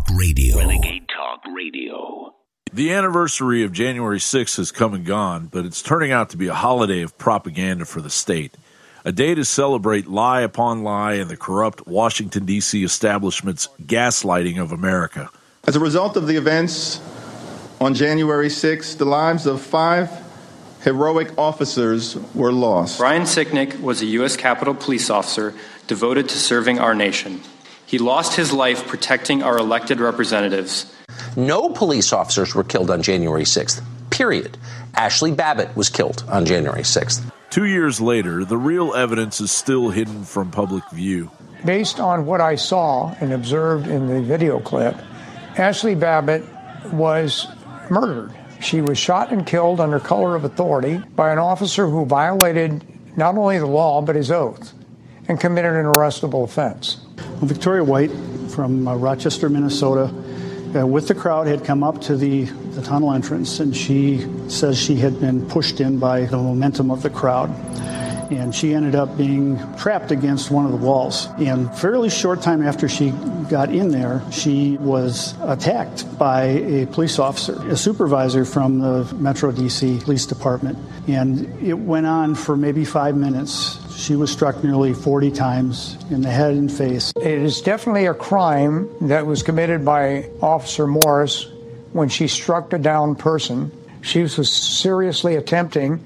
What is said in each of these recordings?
Talk Radio. Renegade Talk Radio. The anniversary of January 6th has come and gone, but it's turning out to be a holiday of propaganda for the state. A day to celebrate lie upon lie and the corrupt Washington, D.C. establishment's gaslighting of America. As a result of the events on January 6th, the lives of five heroic officers were lost. Brian Sicknick was a U.S. Capitol police officer devoted to serving our nation. He lost his life protecting our elected representatives. No police officers were killed on January 6th, period. Ashli Babbitt was killed on January 6th. Two years later, the real evidence is still hidden from public view. Based on what I saw and observed in the video clip, Ashli Babbitt was murdered. She was shot and killed under color of authority by an officer who violated not only the law but his oath and committed an arrestable offense. Victoria White from uh, Rochester, Minnesota, uh, with the crowd had come up to the, the tunnel entrance, and she says she had been pushed in by the momentum of the crowd. And she ended up being trapped against one of the walls. And fairly short time after she got in there, she was attacked by a police officer, a supervisor from the Metro DC Police Department. And it went on for maybe five minutes. She was struck nearly 40 times in the head and face. It is definitely a crime that was committed by Officer Morris when she struck a down person. She was seriously attempting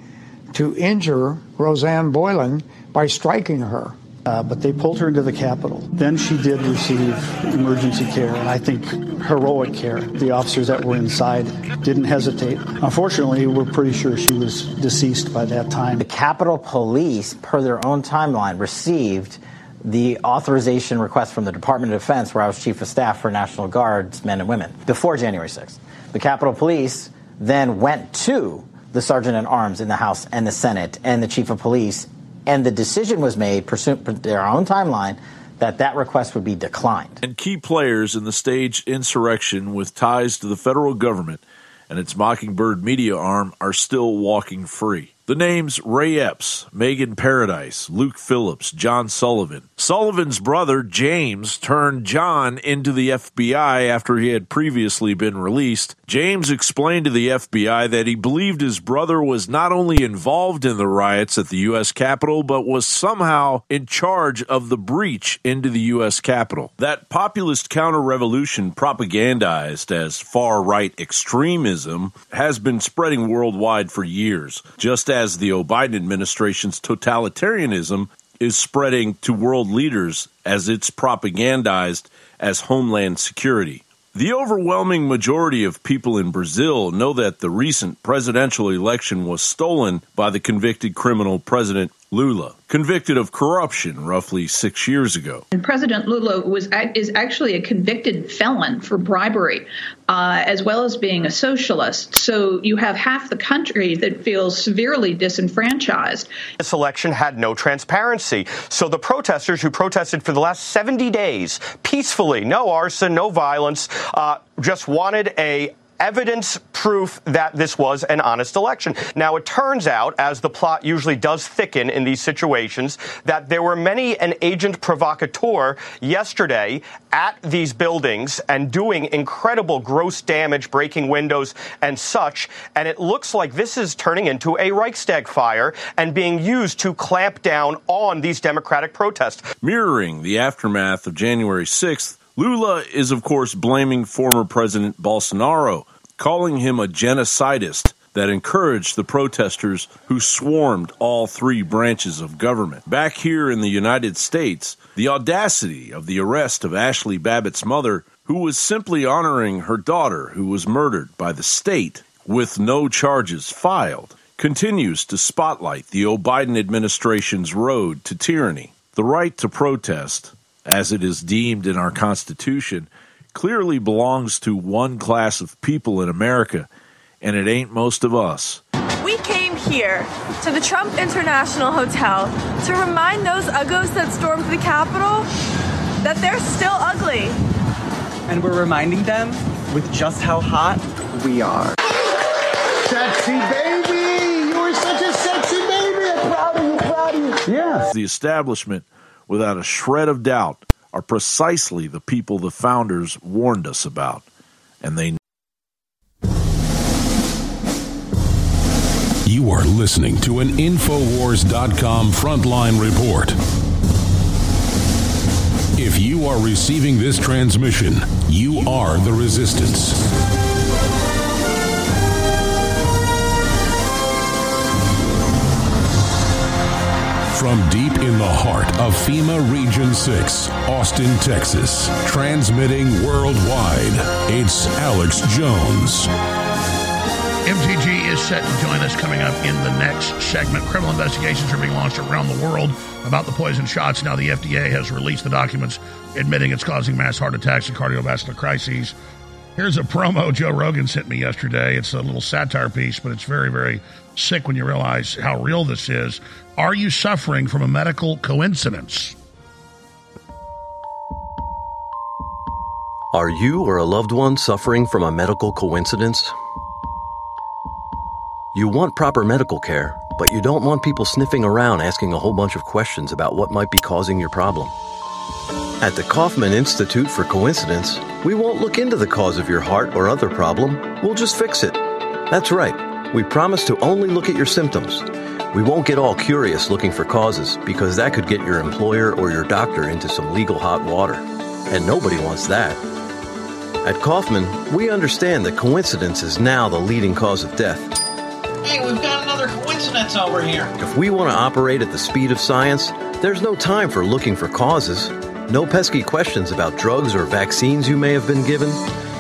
to injure Rosanne Boyland by striking her. Uh, but they pulled her into the Capitol. Then she did receive emergency care, and I think heroic care. The officers that were inside didn't hesitate. Unfortunately, we're pretty sure she was deceased by that time. The Capitol Police, per their own timeline, received the authorization request from the Department of Defense, where I was Chief of Staff for National Guards men and women, before January 6th. The Capitol Police then went to the Sergeant at Arms in the House and the Senate and the Chief of Police and the decision was made, pursuant to their own timeline, that that request would be declined. And key players in the staged insurrection with ties to the federal government and its Mockingbird media arm are still walking free. The names Ray Epps, Megan Paradise, Luke Phillips, John Sullivan. Sullivan's brother, James, turned John into the FBI after he had previously been released. James explained to the FBI that he believed his brother was not only involved in the riots at the U.S. Capitol, but was somehow in charge of the breach into the U.S. Capitol. That populist counter revolution, propagandized as far right extremism, has been spreading worldwide for years, just as the Biden administration's totalitarianism is spreading to world leaders as it's propagandized as homeland security. The overwhelming majority of people in Brazil know that the recent presidential election was stolen by the convicted criminal President Lula, convicted of corruption roughly six years ago. And President Lula was is actually a convicted felon for bribery, uh, as well as being a socialist. So you have half the country that feels severely disenfranchised. This election had no transparency. So the protesters who protested for the last 70 days peacefully, no arson, no violence, uh, just wanted a evidence proof that this was an honest election. Now, it turns out, as the plot usually does thicken in these situations, that there were many an agent provocateur yesterday at these buildings and doing incredible gross damage, breaking windows and such. And it looks like this is turning into a Reichstag fire and being used to clamp down on these democratic protests. Mirroring the aftermath of January 6th, Lula is, of course, blaming former President Bolsonaro calling him a genocidist that encouraged the protesters who swarmed all three branches of government. Back here in the United States, the audacity of the arrest of Ashli Babbitt's mother, who was simply honoring her daughter who was murdered by the state with no charges filed, continues to spotlight the Biden administration's road to tyranny. The right to protest, as it is deemed in our Constitution, clearly belongs to one class of people in America, and it ain't most of us. We came here to the Trump International Hotel to remind those uggos that stormed the Capitol that they're still ugly. And we're reminding them with just how hot we are. Sexy baby! You are such a sexy baby! I'm proud of you, proud of you. The establishment, without a shred of doubt, are precisely the people the founders warned us about. And they You are listening to an Infowars.com frontline report. If you are receiving this transmission, you are the resistance. From deep in the heart of FEMA Region 6, Austin, Texas, transmitting worldwide, it's Alex Jones. MTG is set to join us coming up in the next segment. Criminal investigations are being launched around the world about the poison shots. Now, the FDA has released the documents admitting it's causing mass heart attacks and cardiovascular crises. Here's a promo Joe Rogan sent me yesterday. It's a little satire piece, but it's very, very sick when you realize how real this is. Are you suffering from a medical coincidence? Are you or a loved one suffering from a medical coincidence? You want proper medical care, but you don't want people sniffing around asking a whole bunch of questions about what might be causing your problem. At the Kaufman Institute for Coincidence, we won't look into the cause of your heart or other problem, we'll just fix it. That's right, we promise to only look at your symptoms. We won't get all curious looking for causes because that could get your employer or your doctor into some legal hot water. And nobody wants that. At Kaufman, we understand that coincidence is now the leading cause of death. Hey, we've got another coincidence over here. If we want to operate at the speed of science, there's no time for looking for causes. No pesky questions about drugs or vaccines you may have been given.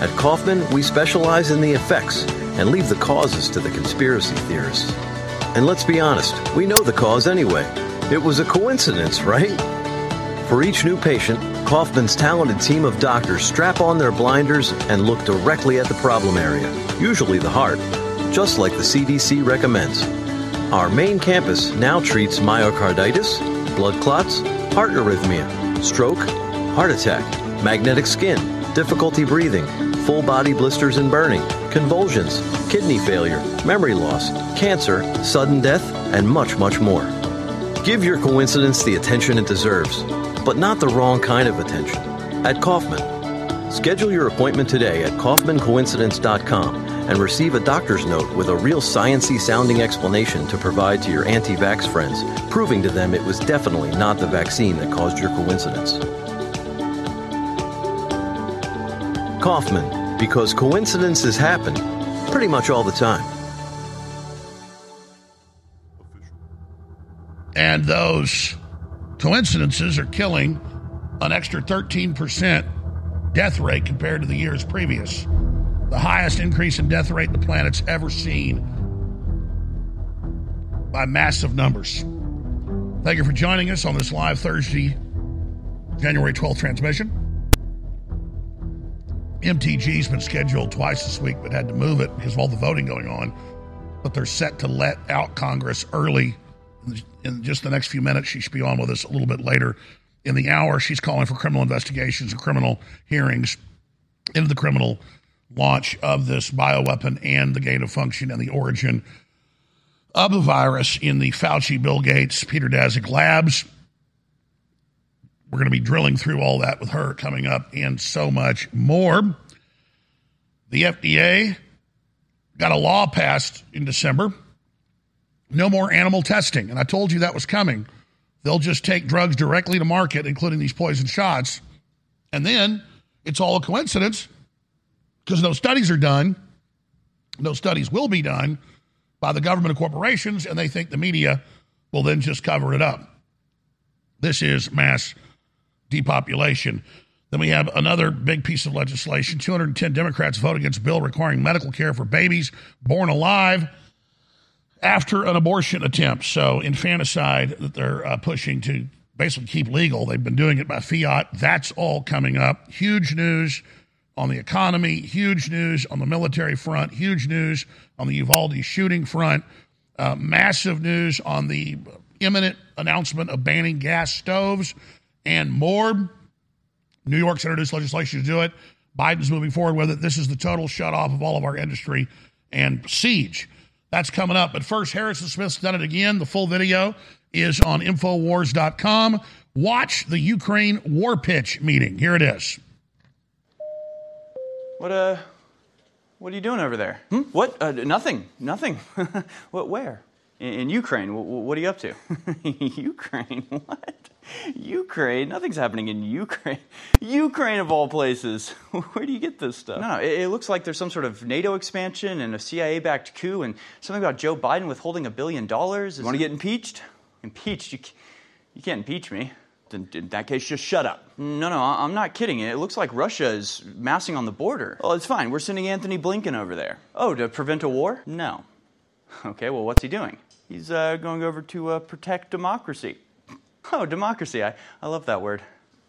At Kaufman, we specialize in the effects and leave the causes to the conspiracy theorists. And let's be honest, we know the cause anyway. It was a coincidence, right? For each new patient, Kaufman's talented team of doctors strap on their blinders and look directly at the problem area, usually the heart, just like the CDC recommends. Our main campus now treats myocarditis, blood clots, heart arrhythmia, stroke, heart attack, magnetic skin, difficulty breathing, full body blisters and burning, convulsions, kidney failure, memory loss, cancer, sudden death, and much, much more. Give your coincidence the attention it deserves, but not the wrong kind of attention. At Kaufman. Schedule your appointment today at kaufmancoincidence.com and receive a doctor's note with a real sciency sounding explanation to provide to your anti-vax friends, proving to them it was definitely not the vaccine that caused your coincidence. Kaufman, because coincidences happen pretty much all the time. And those coincidences are killing an extra 13% death rate compared to the years previous. The highest increase in death rate the planet's ever seen by massive numbers. Thank you for joining us on this live Thursday, January 12th transmission. MTG's been scheduled twice this week, but had to move it because of all the voting going on. But they're set to let out Congress early in just the next few minutes. She should be on with us a little bit later in the hour. She's calling for criminal investigations and criminal hearings into the criminal launch of this bioweapon and the gain of function and the origin of the virus in the Fauci, Bill Gates, Peter Daszak labs. We're going to be drilling through all that with her coming up and so much more. The FDA got a law passed in December. No more animal testing. And I told you that was coming. They'll just take drugs directly to market, including these poison shots. And then it's all a coincidence because no studies are done. No studies will be done by the government and corporations, and they think the media will then just cover it up. This is mass depopulation. Then we have another big piece of legislation 210 Democrats vote against bill requiring medical care for babies born alive after an abortion attempt. So, infanticide that they're uh, pushing to basically keep legal. They've been doing it by fiat. That's all coming up. Huge news on the economy, huge news on the military front, huge news on the Uvalde shooting front, uh, massive news on the imminent announcement of banning gas stoves and more. New York's introduced legislation to do it. Biden's moving forward with it. This is the total shut off of all of our industry and siege. That's coming up. But first, Harrison Smith's done it again. The full video is on Infowars.com Watch the Ukraine war pitch meeting. Here it is. What uh, what are you doing over there? Hmm? What? Uh, nothing. Nothing. what? Where? In, in Ukraine. W- what are you up to? Ukraine. What? Ukraine? Nothing's happening in Ukraine. Ukraine of all places. Where do you get this stuff? No. It, it looks like there's some sort of NATO expansion and a CIA-backed coup and something about Joe Biden withholding a billion dollars. You want to get impeached? Impeached? You, you can't impeach me. In, in that case, just shut up. No, no, I'm not kidding. It looks like Russia is massing on the border. Well, it's fine. We're sending Anthony Blinken over there. Oh, to prevent a war? No. Okay, well, what's he doing? He's uh, going over to uh, protect democracy. Oh, democracy. I, I love that word.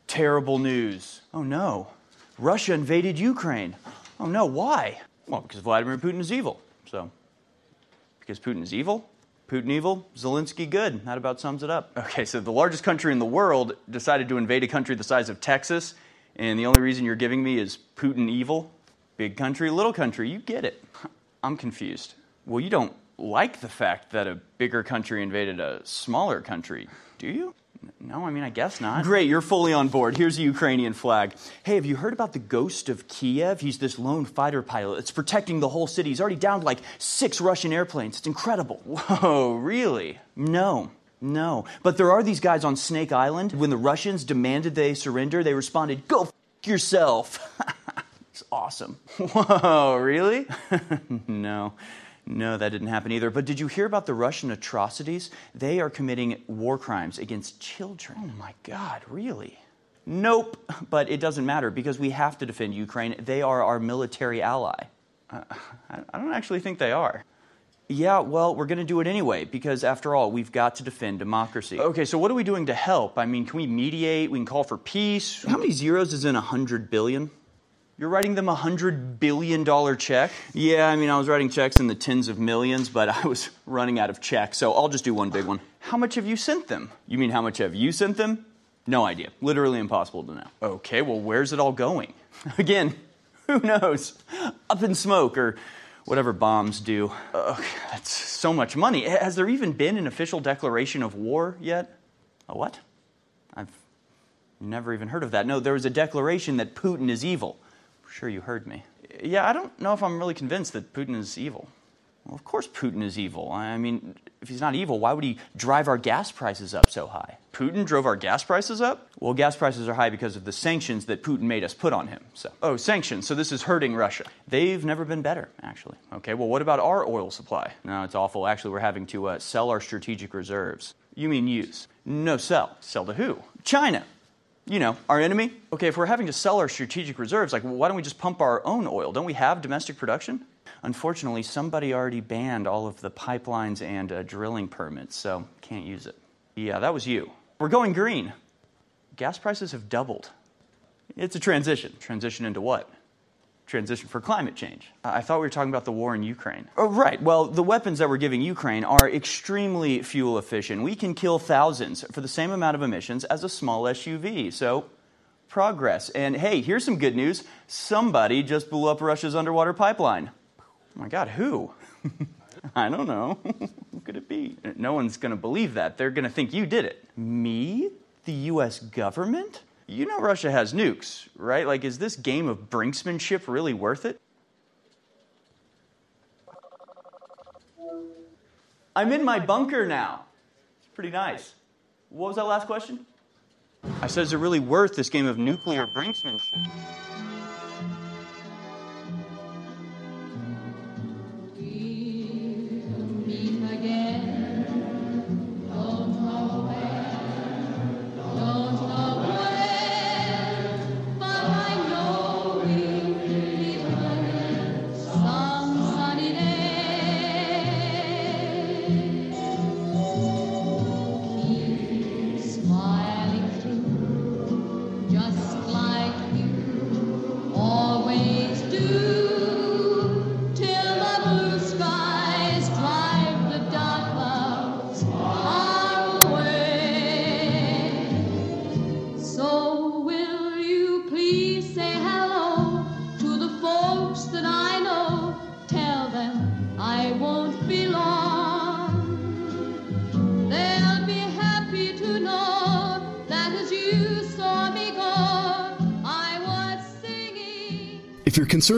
Terrible news. Oh, no. Russia invaded Ukraine. Oh, no. Why? Well, because Vladimir Putin is evil. So, because Putin is evil? Putin evil, Zelensky good. That about sums it up. Okay, so the largest country in the world decided to invade a country the size of Texas, and the only reason you're giving me is Putin evil? Big country, little country, you get it. I'm confused. Well, you don't like the fact that a bigger country invaded a smaller country, do you? No, I mean, I guess not. Great, you're fully on board. Here's a Ukrainian flag. Hey, have you heard about the ghost of Kiev? He's this lone fighter pilot. It's protecting the whole city. He's already downed like six Russian airplanes. It's incredible. Whoa, really? No. No. But there are these guys on Snake Island. When the Russians demanded they surrender, they responded, Go f yourself. it's awesome. Whoa, really? no. No, that didn't happen either. But did you hear about the Russian atrocities? They are committing war crimes against children. Oh my God, really? Nope, but it doesn't matter because we have to defend Ukraine. They are our military ally. Uh, I I don't actually think they are. Yeah, well, we're going to do it anyway because, after all, we've got to defend democracy. Okay, so what are we doing to help? I mean, can we mediate? We can call for peace. How many zeros is in a hundred billion? You're writing them a hundred billion dollar check? Yeah, I mean, I was writing checks in the tens of millions, but I was running out of checks, so I'll just do one big one. How much have you sent them? You mean how much have you sent them? No idea. Literally impossible to know. Okay, well, where's it all going? Again, who knows? Up in smoke or whatever bombs do. Ugh, that's so much money. Has there even been an official declaration of war yet? A what? I've never even heard of that. No, there was a declaration that Putin is evil. Sure, you heard me. Yeah, I don't know if I'm really convinced that Putin is evil. Well, of course, Putin is evil. I mean, if he's not evil, why would he drive our gas prices up so high? Putin drove our gas prices up? Well, gas prices are high because of the sanctions that Putin made us put on him. So, oh, sanctions. So this is hurting Russia. They've never been better, actually. Okay, well, what about our oil supply? No, it's awful. Actually, we're having to uh, sell our strategic reserves. You mean use? No, sell. Sell to who? China you know, our enemy. Okay, if we're having to sell our strategic reserves, like, why don't we just pump our own oil? Don't we have domestic production? Unfortunately, somebody already banned all of the pipelines and uh, drilling permits, so can't use it. Yeah, that was you. We're going green. Gas prices have doubled. It's a transition. Transition into what? Transition for climate change. I thought we were talking about the war in Ukraine. Oh, right. Well, the weapons that we're giving Ukraine are extremely fuel efficient. We can kill thousands for the same amount of emissions as a small SUV. So, progress. And hey, here's some good news somebody just blew up Russia's underwater pipeline. Oh my God, who? I don't know. who could it be? No one's going to believe that. They're going to think you did it. Me? The U.S. government? You know Russia has nukes, right? Like, is this game of brinksmanship really worth it? I'm in my bunker now. It's pretty nice. What was that last question? I said, is it really worth this game of nuclear brinksmanship?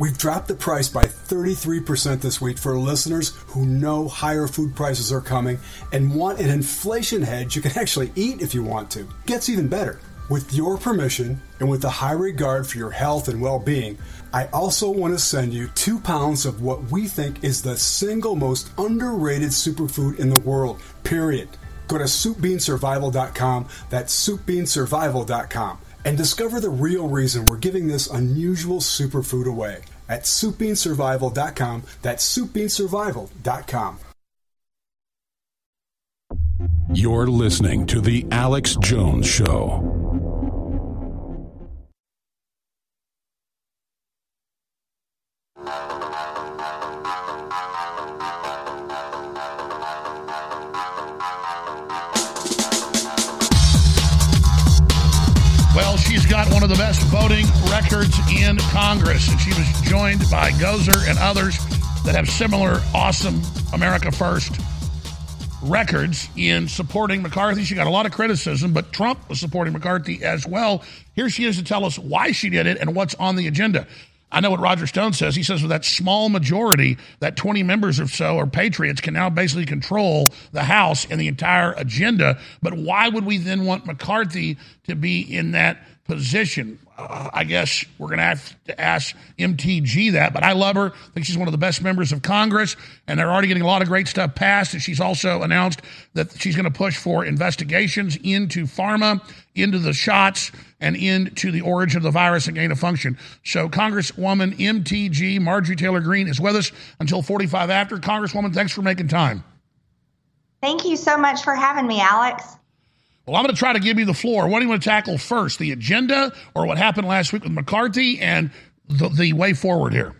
We've dropped the price by 33% this week for listeners who know higher food prices are coming and want an inflation hedge you can actually eat if you want to. Gets even better. With your permission and with a high regard for your health and well being, I also want to send you two pounds of what we think is the single most underrated superfood in the world, period. Go to soupbeansurvival.com. That's soupbeansurvival.com and discover the real reason we're giving this unusual superfood away at soupbeansurvival.com. That's soupbeansurvival.com. You're listening to The Alex Jones Show. Records in Congress, and she was joined by Gosar and others that have similar awesome America First records in supporting McCarthy. She got a lot of criticism, but Trump was supporting McCarthy as well. Here she is to tell us why she did it and what's on the agenda. I know what Roger Stone says. He says with that small majority, that 20 members or so are patriots, can now basically control the House and the entire agenda. But why would we then want McCarthy to be in that position? Uh, I guess we're going to have to ask MTG that. But I love her. I think she's one of the best members of Congress, and they're already getting a lot of great stuff passed. And she's also announced that she's going to push for investigations into pharma, into the shots, and into the origin of the virus and gain of function. So, Congresswoman MTG Marjorie Taylor Greene is with us until 45 after. Congresswoman, thanks for making time. Thank you so much for having me, Alex. Well, I'm going to try to give you the floor. What do you want to tackle first, the agenda or what happened last week with McCarthy and the, the way forward here?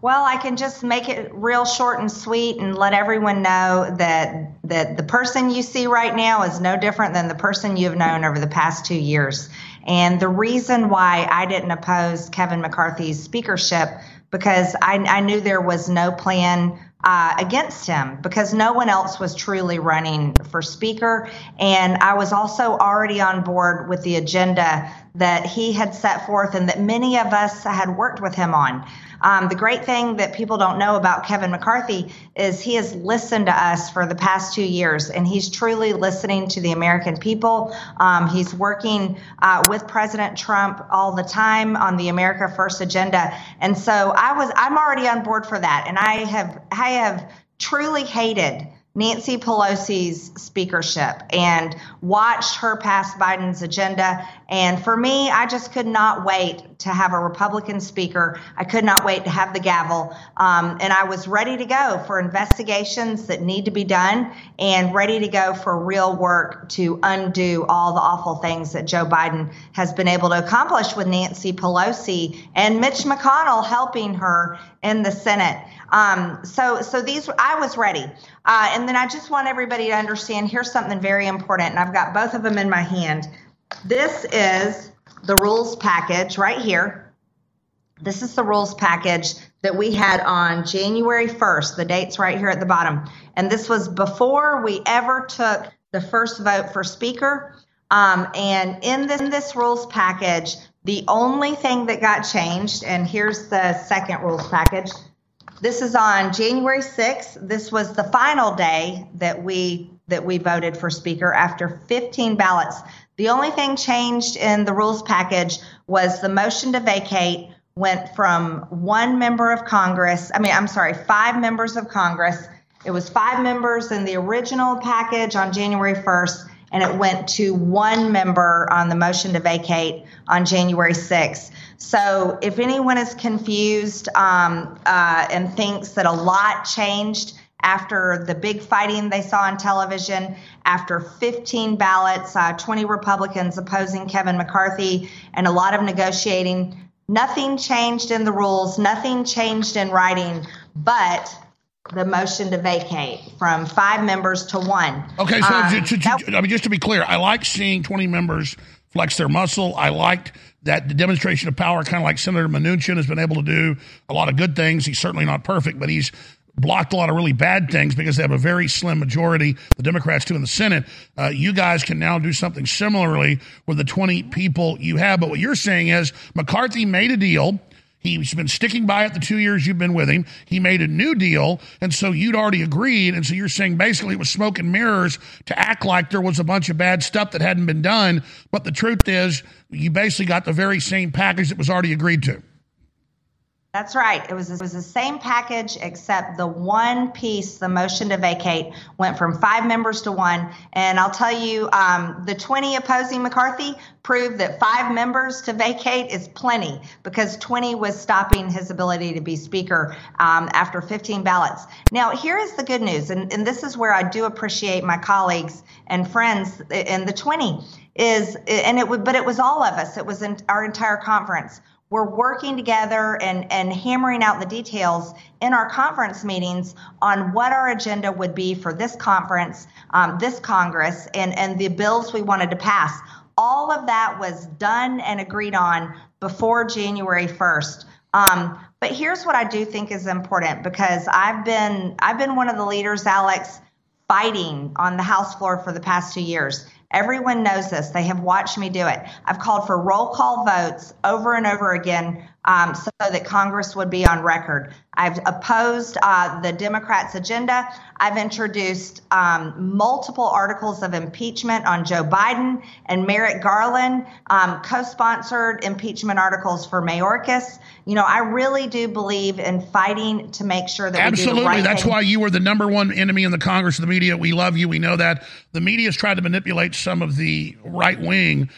Well, I can just make it real short and sweet and let everyone know that that the person you see right now is no different than the person you've known over the past 2 years. And the reason why I didn't oppose Kevin McCarthy's speakership because I, I knew there was no plan uh, against him because no one else was truly running for speaker. And I was also already on board with the agenda that he had set forth and that many of us had worked with him on. Um, the great thing that people don't know about Kevin McCarthy is he has listened to us for the past two years, and he's truly listening to the American people. Um, he's working uh, with President Trump all the time on the America First agenda, and so I was I'm already on board for that, and I have I have truly hated Nancy Pelosi's speakership and watched her pass Biden's agenda. And for me, I just could not wait to have a Republican speaker. I could not wait to have the gavel. Um, and I was ready to go for investigations that need to be done and ready to go for real work to undo all the awful things that Joe Biden has been able to accomplish with Nancy Pelosi and Mitch McConnell helping her in the Senate. Um, so, so these, I was ready. Uh, and then I just want everybody to understand here's something very important, and I've got both of them in my hand. This is the rules package right here. This is the rules package that we had on January 1st. The date's right here at the bottom. And this was before we ever took the first vote for Speaker. Um, and in this, in this rules package, the only thing that got changed, and here's the second rules package. This is on January 6th. This was the final day that we that we voted for speaker after 15 ballots. The only thing changed in the rules package was the motion to vacate went from one member of Congress, I mean, I'm sorry, five members of Congress. It was five members in the original package on January 1st, and it went to one member on the motion to vacate on January 6th. So if anyone is confused um, uh, and thinks that a lot changed after the big fighting they saw on television, after 15 ballots, uh, 20 Republicans opposing Kevin McCarthy, and a lot of negotiating, Nothing changed in the rules, nothing changed in writing, but the motion to vacate from five members to one. Okay, so Um, I mean, just to be clear, I like seeing 20 members flex their muscle. I liked that the demonstration of power, kind of like Senator Manchin has been able to do a lot of good things. He's certainly not perfect, but he's blocked a lot of really bad things because they have a very slim majority, the Democrats do in the Senate. Uh, you guys can now do something similarly with the 20 people you have. But what you're saying is McCarthy made a deal. He's been sticking by it the two years you've been with him. He made a new deal, and so you'd already agreed. And so you're saying basically it was smoke and mirrors to act like there was a bunch of bad stuff that hadn't been done. But the truth is, you basically got the very same package that was already agreed to. That's right. It was it was the same package except the one piece, the motion to vacate, went from five members to one. And I'll tell you, um, the 20 opposing McCarthy proved that five members to vacate is plenty because 20 was stopping his ability to be speaker um, after 15 ballots. Now, here is the good news, and, and this is where I do appreciate my colleagues and friends in the 20 is, and it would, but it was all of us. It was in our entire conference we're working together and, and hammering out the details in our conference meetings on what our agenda would be for this conference, um, this Congress, and, and the bills we wanted to pass. All of that was done and agreed on before January 1st. Um, but here's what I do think is important because I've been I've been one of the leaders, Alex, fighting on the House floor for the past two years. Everyone knows this. They have watched me do it. I've called for roll call votes over and over again um, so that Congress would be on record. I've opposed uh, the Democrats' agenda. I've introduced um, multiple articles of impeachment on Joe Biden and Merrick Garland, um, co sponsored impeachment articles for Mayorkas. You know, I really do believe in fighting to make sure that we do the Absolutely. right That's thing. why you were the number one enemy in the Congress of the media. We love you. We know that. The media has tried to manipulate some of the right wing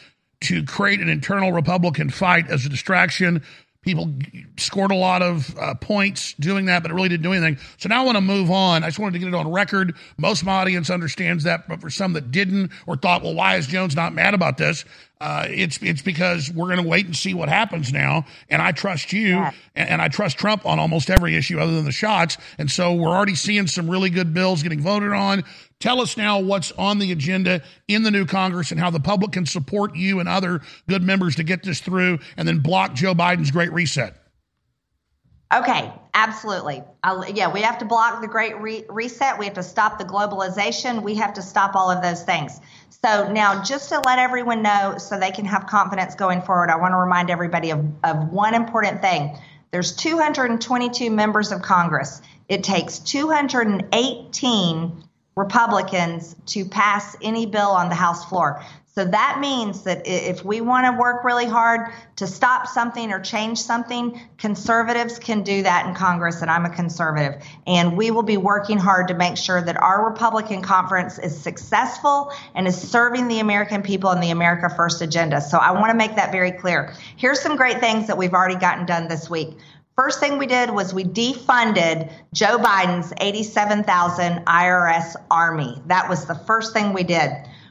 to create an internal Republican fight as a distraction. People scored a lot of uh, points doing that, but it really didn't do anything. So now I want to move on. I just wanted to get it on record. Most of my audience understands that, but for some that didn't or thought, well, why is Jones not mad about this? Uh, it's it's because we're going to wait and see what happens now. And I trust you, and, and I trust Trump on almost every issue other than the shots. And so we're already seeing some really good bills getting voted on. Tell us now what's on the agenda in the new Congress and how the public can support you and other good members to get this through and then block Joe Biden's great reset. Okay, absolutely. I'll, yeah, we have to block the Great re- Reset. We have to stop the globalization. We have to stop all of those things. So now, just to let everyone know, so they can have confidence going forward, I want to remind everybody of, of one important thing. There's 222 members of Congress. It takes 218 Republicans to pass any bill on the House floor. So that means that if we want to work really hard to stop something or change something, conservatives can do that in Congress, and I'm a conservative. And we will be working hard to make sure that our Republican conference is successful and is serving the American people and the America First agenda. So I want to make that very clear. Here's some great things that we've already gotten done this week. First thing we did was we defunded Joe Biden's 87,000 IRS army. That was the first thing we did.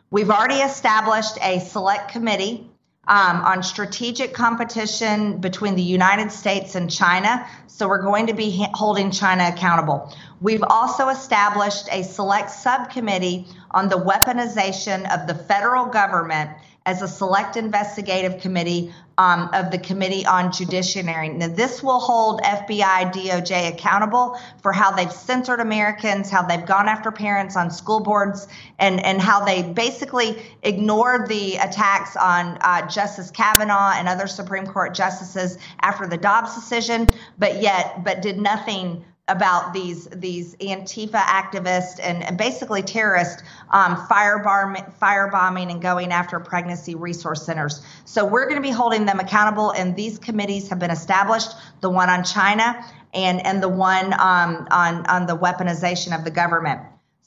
We've already established a select committee um, on strategic competition between the United States and China. So we're going to be holding China accountable. We've also established a select subcommittee on the weaponization of the federal government as a select investigative committee um, of the Committee on Judiciary. Now, this will hold FBI, DOJ accountable for how they've censored Americans, how they've gone after parents on school boards, and, and how they basically ignored the attacks on uh, Justice Kavanaugh and other Supreme Court justices after the Dobbs decision, but yet, but did nothing about these these Antifa activists and, and basically terrorists um, firebombing, firebombing and going after pregnancy resource centers. So we're going to be holding them accountable, and these committees have been established. The one on China and and the one um, on on the weaponization of the government.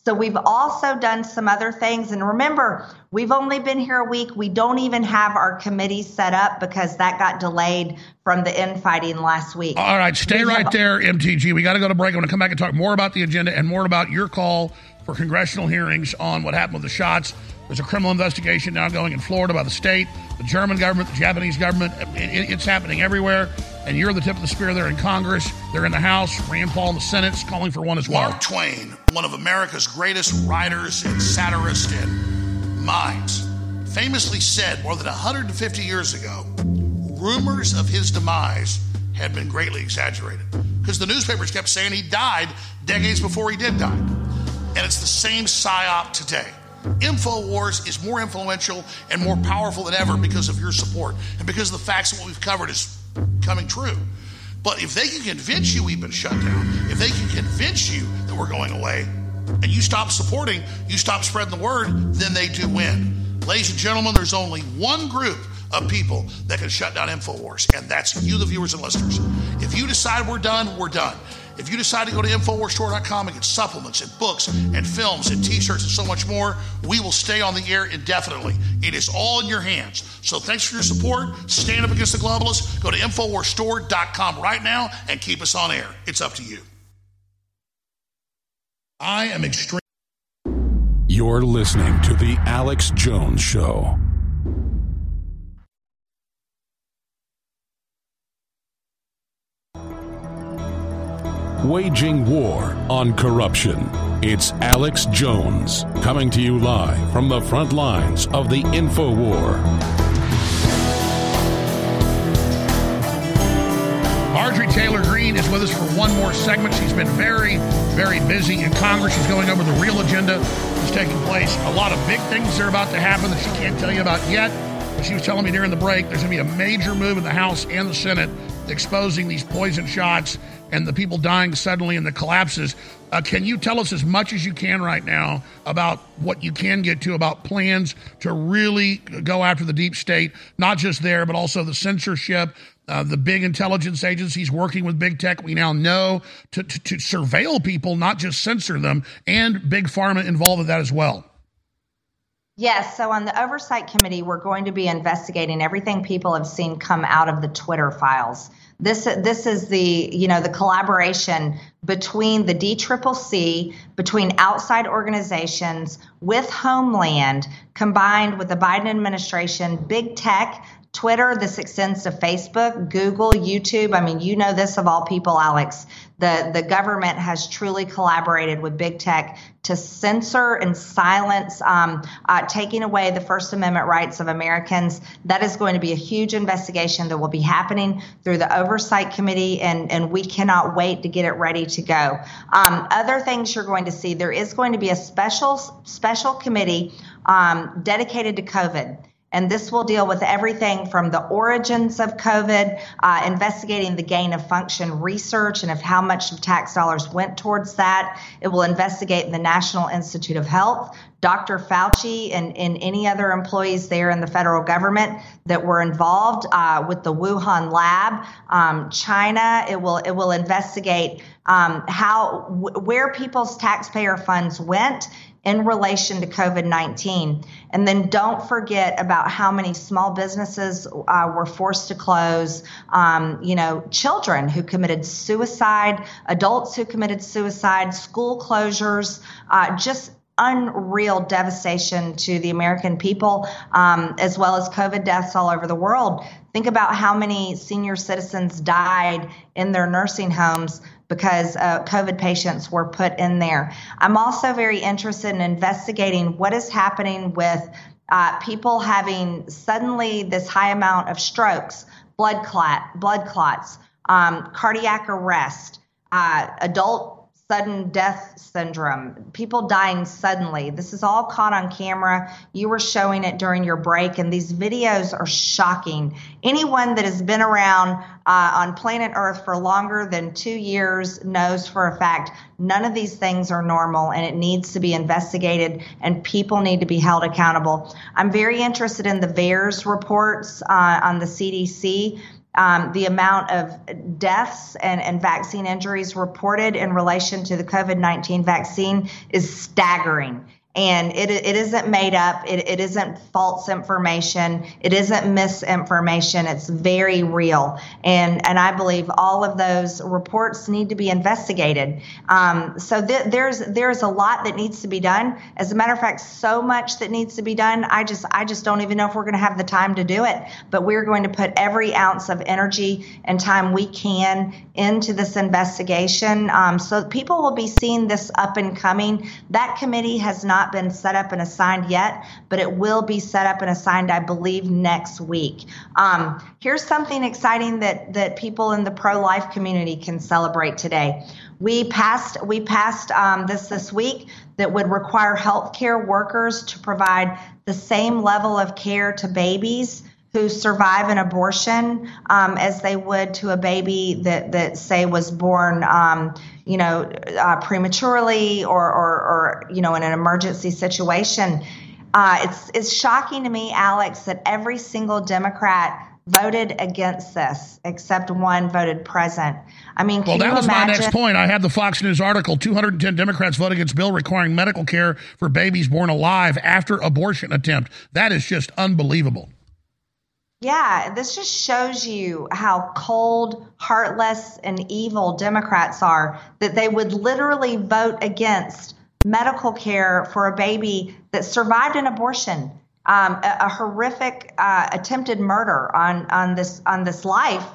So we've also done some other things. And remember, we've only been here a week. We don't even have our committee set up because that got delayed from the infighting last week. All right, stay we right have- there, MTG. We got to go to break. I'm going to come back and talk more about the agenda and more about your call for congressional hearings on what happened with the shots. There's a criminal investigation now going in Florida by the state, the German government, the Japanese government. It's happening everywhere and you're the tip of the spear there in Congress. They're in the House. Rand Paul in the Senate's calling for one as well. Mark Twain, one of America's greatest writers and satirists and minds, famously said more than 150 years ago rumors of his demise had been greatly exaggerated because the newspapers kept saying he died decades before he did die. And it's the same psyop today. InfoWars is more influential and more powerful than ever because of your support and because of the facts that what we've covered is coming true. But if they can convince you we've been shut down, if they can convince you that we're going away, and you stop supporting, you stop spreading the word, then they do win. Ladies and gentlemen, there's only one group of people that can shut down InfoWars, and that's you, the viewers and listeners. If you decide we're done, we're done. If you decide to go to InfoWarsStore.com and get supplements and books and films and t shirts and so much more, we will stay on the air indefinitely. It is all in your hands. So thanks for your support. Stand up against the globalists. Go to InfoWarsStore.com right now and keep us on air. It's up to you. I am extreme. You're listening to The Alex Jones Show. Waging war on corruption. It's Alex Jones coming to you live from the front lines of the info war. Marjorie Taylor Greene is with us for one more segment. She's been very, very busy in Congress. She's going over the real agenda that's taking place. A lot of big things are about to happen that she can't tell you about yet. But she was telling me during the break there's going to be a major move in the House and the Senate exposing these poison shots and the people dying suddenly and the collapses. Uh, can you tell us as much as you can right now about what you can get to about plans to really go after the deep state, not just there, but also the censorship, uh, the big intelligence agencies working with big tech, we now know to, to, to surveil people, not just censor them, and big pharma involved with that as well. Yes. So on the oversight committee, we're going to be investigating everything people have seen come out of the Twitter files. This this is the you know the collaboration between the DCCC, between outside organizations, with Homeland, combined with the Biden administration, big tech, Twitter, this extends to Facebook, Google, YouTube. I mean, you know this of all people, Alex. The, the government has truly collaborated with big tech to censor and silence, um, uh, taking away the First Amendment rights of Americans. That is going to be a huge investigation that will be happening through the Oversight Committee, and, and we cannot wait to get it ready to go. Um, other things you're going to see there is going to be a special special committee um, dedicated to COVID. And this will deal with everything from the origins of COVID, uh, investigating the gain of function research and of how much of tax dollars went towards that. It will investigate the National Institute of Health, Dr. Fauci, and, and any other employees there in the federal government that were involved uh, with the Wuhan lab, um, China. It will it will investigate um, how where people's taxpayer funds went in relation to COVID 19. And then don't forget about how many small businesses uh, were forced to close, um, you know, children who committed suicide, adults who committed suicide, school closures, uh, just unreal devastation to the American people, um, as well as COVID deaths all over the world. Think about how many senior citizens died in their nursing homes because uh, COVID patients were put in there. I'm also very interested in investigating what is happening with uh, people having suddenly this high amount of strokes, blood clot, blood clots, um, cardiac arrest, uh, adult sudden death syndrome, people dying suddenly. This is all caught on camera. You were showing it during your break, and these videos are shocking. Anyone that has been around uh, on planet Earth for longer than two years knows for a fact none of these things are normal and it needs to be investigated and people need to be held accountable. I'm very interested in the VAERS reports uh, on the CDC um, the amount of deaths and, and vaccine injuries reported in relation to the COVID 19 vaccine is staggering and it, it isn't made up. It, it isn't false information. It isn't misinformation. It's very real. And and i believe all of those reports need to be investigated. Um, so th- there's there's a lot that needs to be done. As a matter of fact so much that needs to be done. I just i just don't even know if we're going to have the time to do it. But we're going to put every ounce of energy and time we can into this investigation. Um, so people will be seeing this up and coming. That committee has not not been set up and assigned yet, but it will be set up and assigned, I believe, next week. Um, here's something exciting that that people in the pro-life community can celebrate today. We passed we passed um, this this week that would require healthcare workers to provide the same level of care to babies who survive an abortion um, as they would to a baby that that say was born um, you know, uh, prematurely or, or, or, you know, in an emergency situation. Uh, it's, it's shocking to me, Alex, that every single Democrat voted against this, except one voted present. I mean, well, that was imagine? my next point. I had the Fox News article: 210 Democrats vote against bill requiring medical care for babies born alive after abortion attempt. That is just unbelievable. Yeah, this just shows you how cold, heartless, and evil Democrats are that they would literally vote against medical care for a baby that survived an abortion, um, a, a, horrific uh, attempted murder on, on this on this life,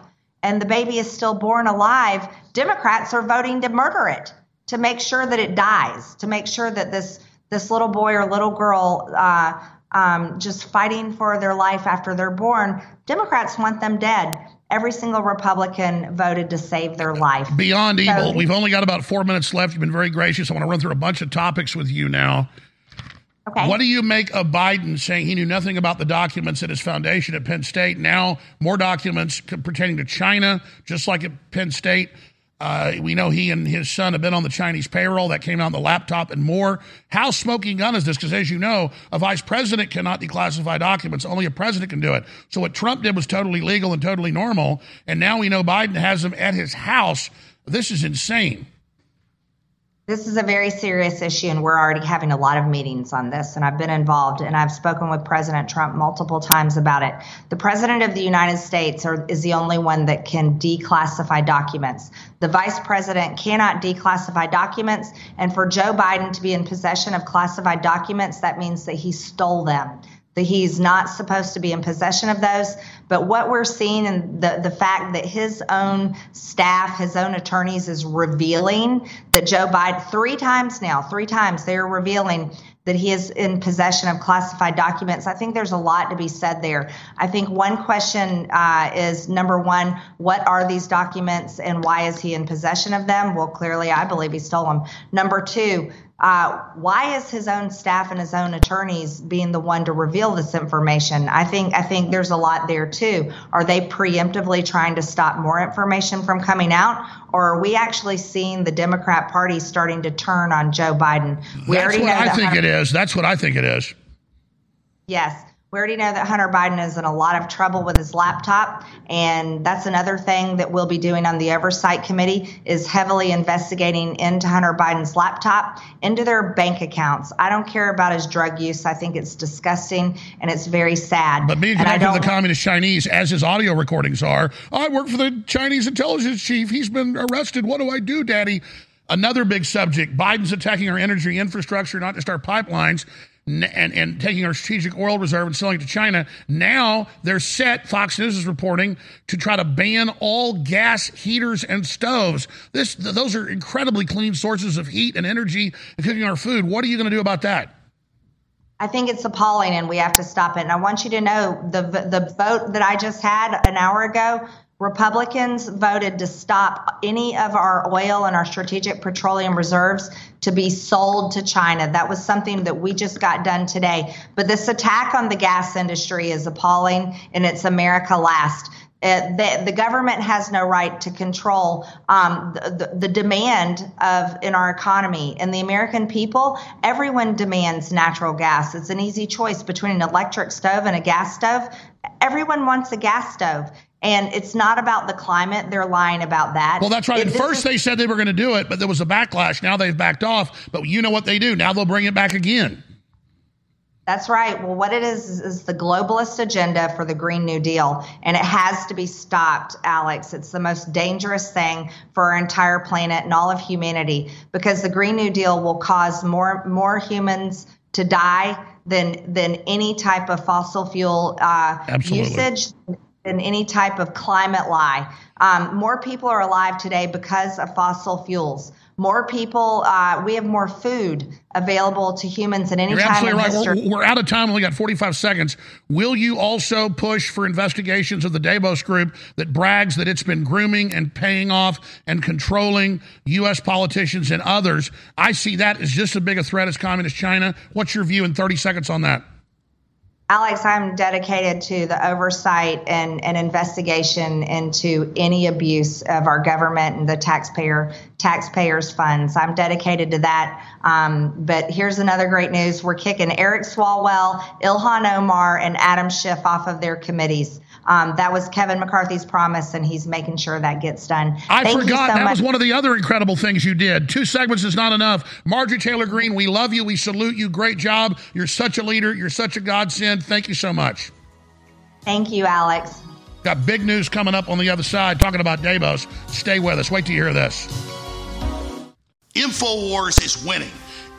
and the baby is still born alive. Democrats are voting to murder it to make sure that it dies, to make sure that this this little boy or little girl uh, um, just fighting for their life after they're born. Democrats want them dead. Every single Republican voted to save their life. Beyond so, evil. We've only got about four minutes left. You've been very gracious. I want to run through a bunch of topics with you now. Okay. What do you make of Biden saying he knew nothing about the documents at his foundation at Penn State? Now, more documents pertaining to China, just like at Penn State. Uh, we know he and his son have been on the Chinese payroll. That came out on the laptop and more. How smoking gun is this? Because as you know, a vice president cannot declassify documents. Only a president can do it. So what Trump did was totally legal and totally normal. And now we know Biden has them at his house. This is insane. This is a very serious issue, and we're already having a lot of meetings on this. And I've been involved, and I've spoken with President Trump multiple times about it. The President of the United States are, is the only one that can declassify documents. The Vice President cannot declassify documents, and for Joe Biden to be in possession of classified documents, that means that he stole them that he's not supposed to be in possession of those. But what we're seeing and the, the fact that his own staff, his own attorneys is revealing that Joe Biden, three times now, three times they're revealing that he is in possession of classified documents. I think there's a lot to be said there. I think one question uh, is number one, what are these documents and why is he in possession of them? Well, clearly, I believe he stole them. Number two, uh, why is his own staff and his own attorneys being the one to reveal this information? I think I think there's a lot there too. Are they preemptively trying to stop more information from coming out, or are we actually seeing the Democrat Party starting to turn on Joe Biden? We That's what I think it is. That's what I think it is. Yes. We already know that Hunter Biden is in a lot of trouble with his laptop, and that's another thing that we'll be doing on the oversight committee is heavily investigating into Hunter Biden's laptop, into their bank accounts. I don't care about his drug use. I think it's disgusting and it's very sad. But being connected to the communist Chinese, as his audio recordings are, I work for the Chinese intelligence chief. He's been arrested. What do I do, Daddy? Another big subject Biden's attacking our energy infrastructure, not just our pipelines and, and taking our strategic oil reserve and selling it to China. Now they're set, Fox News is reporting, to try to ban all gas heaters and stoves. This, those are incredibly clean sources of heat and energy and cooking our food. What are you going to do about that? I think it's appalling and we have to stop it. And I want you to know the the vote that I just had an hour ago, Republicans voted to stop any of our oil and our strategic petroleum reserves to be sold to China. That was something that we just got done today. But this attack on the gas industry is appalling and it's America last. Uh, the, the, government has no right to control um, the, the, the, demand of in our economy and the american people everyone demands natural gas it's an easy choice between an electric stove and a gas stove everyone wants a gas stove and it's not about the climate. They're lying about that. Well, that's right. At first, is, they said they were going to do it, but there was a backlash. Now they've backed off. But you know what they do? Now they'll bring it back again. That's right. Well, what it is is the globalist agenda for the Green New Deal, and it has to be stopped, Alex. It's the most dangerous thing for our entire planet and all of humanity because the Green New Deal will cause more more humans to die than than any type of fossil fuel uh, usage than any type of climate lie. Um, more people are alive today because of fossil fuels. More people, uh, we have more food available to humans than any You're time absolutely right. history. We're, we're, out of time. We only got 45 seconds. Will you also push for investigations of the Davos group that brags that it's been grooming and paying off and controlling U.S. politicians and others? I see that as just as big a threat as communist China. What's your view in 30 seconds on that? Alex, I'm dedicated to the oversight and, and investigation into any abuse of our government and the taxpayer taxpayers' funds. I'm dedicated to that. Um, but here's another great news: we're kicking Eric Swalwell, Ilhan Omar, and Adam Schiff off of their committees. Um, that was Kevin McCarthy's promise, and he's making sure that gets done. I Thank forgot so that much. was one of the other incredible things you did. Two segments is not enough. Marjorie Taylor Greene, we love you. We salute you. Great job. You're such a leader. You're such a godsend. Thank you so much. Thank you, Alex. Got big news coming up on the other side talking about Davos. Stay with us. Wait till you hear this. InfoWars is winning.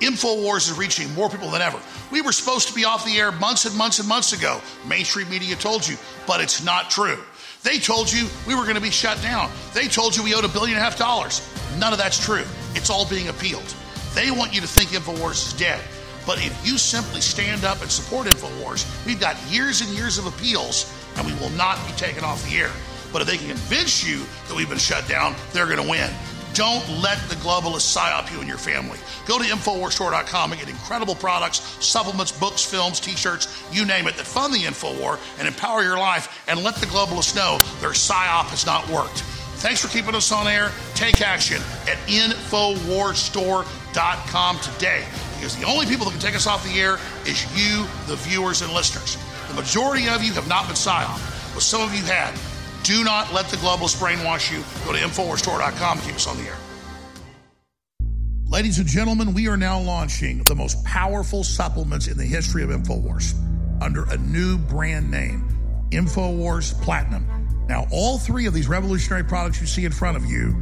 InfoWars is reaching more people than ever. We were supposed to be off the air months and months and months ago. Mainstream media told you, but it's not true. They told you we were going to be shut down. They told you we owed a billion and a half dollars. None of that's true. It's all being appealed. They want you to think InfoWars is dead. But if you simply stand up and support InfoWars, we've got years and years of appeals and we will not be taken off the air. But if they can convince you that we've been shut down, they're going to win. Don't let the globalists psyop you and your family. Go to InfoWarsStore.com and get incredible products, supplements, books, films, t shirts, you name it, that fund the InfoWar and empower your life and let the globalists know their psyop has not worked. Thanks for keeping us on air. Take action at InfoWarsStore.com today because the only people that can take us off the air is you, the viewers and listeners. The majority of you have not been psyoped, but some of you had. Do not let the globalists brainwash you. Go to InfoWarsStore.com to keep us on the air. Ladies and gentlemen, we are now launching the most powerful supplements in the history of InfoWars under a new brand name, InfoWars Platinum. Now, all three of these revolutionary products you see in front of you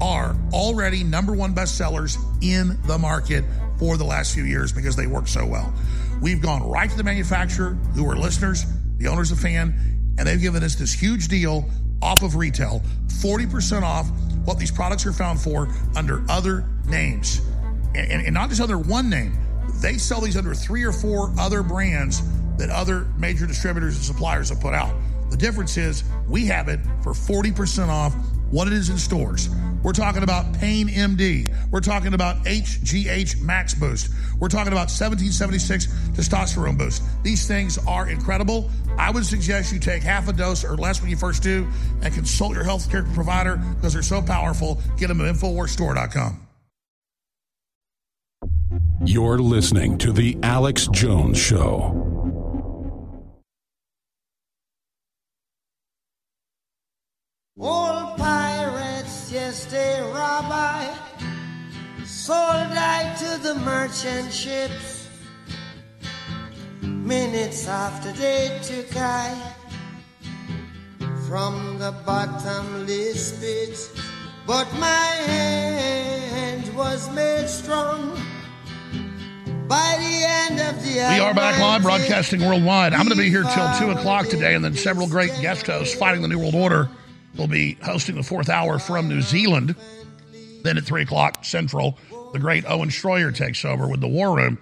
are already number one bestsellers in the market for the last few years because they work so well. We've gone right to the manufacturer, who are listeners, the owners of Fan, and they've given us this huge deal off of retail 40% off what these products are found for under other names. And, and, and, not just under one name, they sell these under three or four other brands that other major distributors and suppliers have put out. The difference is we have it for 40% off what it is in stores. We're talking about Pain MD. We're talking about HGH Max Boost. We're talking about 1776 Testosterone Boost. These things are incredible. I would suggest you take half a dose or less when you first do and consult your healthcare provider because they're so powerful. Get them at InfoWarsStore.com. You're listening to The Alex Jones Show. All pirates, yes, they rob I, sold I to the merchant ships. Minutes after they took I from the bottomless pit, but my hand was made strong. By the end of the We are back live, broadcasting worldwide. I'm going to be here till 2 o'clock today, and then several great guest hosts fighting the New World Order will be hosting the fourth hour from New Zealand. Then at 3 o'clock Central, the great Owen Shroyer takes over with the War Room.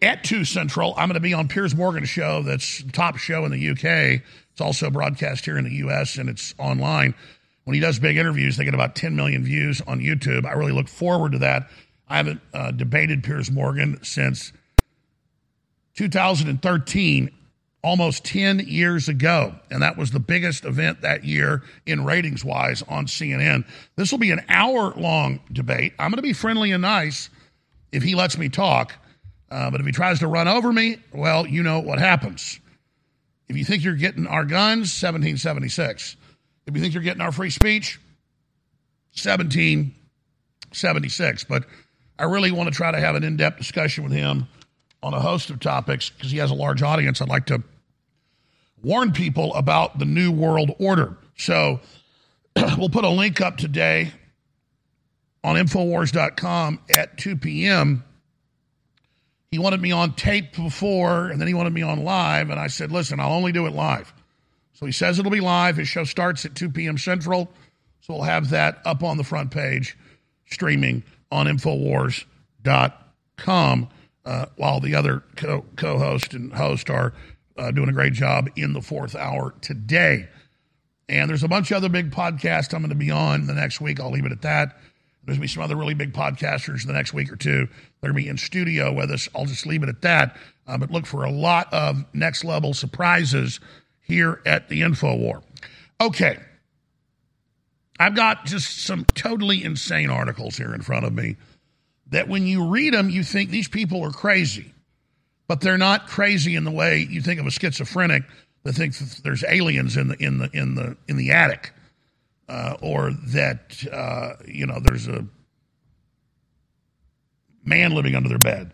At 2 Central, I'm going to be on Piers Morgan's show that's the top show in the UK. It's also broadcast here in the US and it's online. When he does big interviews, they get about 10 million views on YouTube. I really look forward to that. I haven't uh, debated Piers Morgan since 2013, almost 10 years ago. And that was the biggest event that year in ratings wise on CNN. This will be an hour long debate. I'm going to be friendly and nice if he lets me talk. Uh, but if he tries to run over me, well, you know what happens. If you think you're getting our guns, 1776. If you think you're getting our free speech, 1776. But I really want to try to have an in depth discussion with him on a host of topics because he has a large audience. I'd like to warn people about the New World Order. So we'll put a link up today on Infowars.com at 2 p.m. He wanted me on tape before, and then he wanted me on live, and I said, listen, I'll only do it live. So he says it'll be live. His show starts at 2 p.m. Central. So we'll have that up on the front page, streaming on Infowars.com, uh, while the other co host and host are uh, doing a great job in the fourth hour today. And there's a bunch of other big podcasts I'm going to be on the next week. I'll leave it at that. There's going to be some other really big podcasters the next week or two. They're going to be in studio with us. I'll just leave it at that. Uh, but look for a lot of next level surprises here at the InfoWar. Okay. I've got just some totally insane articles here in front of me that when you read them, you think these people are crazy. But they're not crazy in the way you think of a schizophrenic that thinks that there's aliens in the in the in the in the attic, uh, or that uh, you know there's a man living under their bed.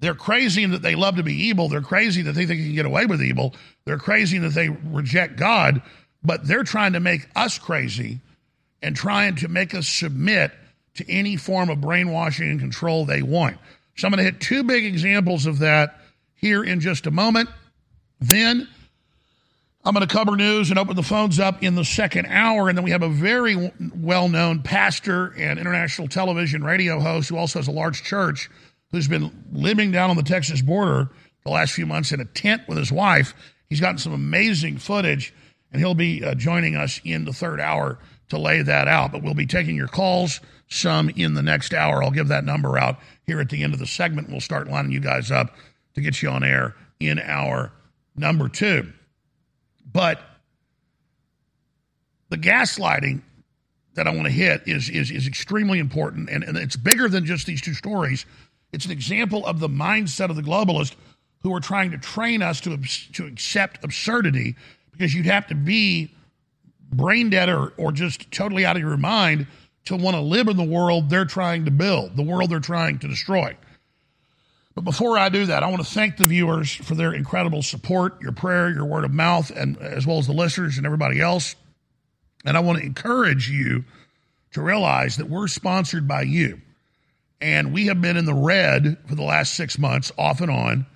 They're crazy in that they love to be evil. They're crazy that they think they can get away with evil. They're crazy in that they reject God, but they're trying to make us crazy and trying to make us submit to any form of brainwashing and control they want. So I'm going to hit two big examples of that here in just a moment. Then I'm going to cover news and open the phones up in the second hour. And then we have a very well known pastor and international television radio host who also has a large church who's been living down on the Texas border the last few months in a tent with his wife. He's gotten some amazing footage, and he'll be uh, joining us in the third hour to lay that out. But we'll be taking your calls, some in the next hour. I'll give that number out here at the end of the segment. We'll start lining you guys up to get you on air in our number two. But the gaslighting that I want to hit is, is, is extremely important, and, and it's bigger than just these two stories. It's an example of the mindset of the globalist who are trying to train us to, to accept absurdity because you'd have to be brain dead or, or just totally out of your mind to want to live in the world they're trying to build, the world they're trying to destroy. But before I do that, I want to thank the viewers for their incredible support, your prayer, your word of mouth, and as well as the listeners and everybody else. And I want to encourage you to realize that we're sponsored by you. And we have been in the red for the last six months, off and on.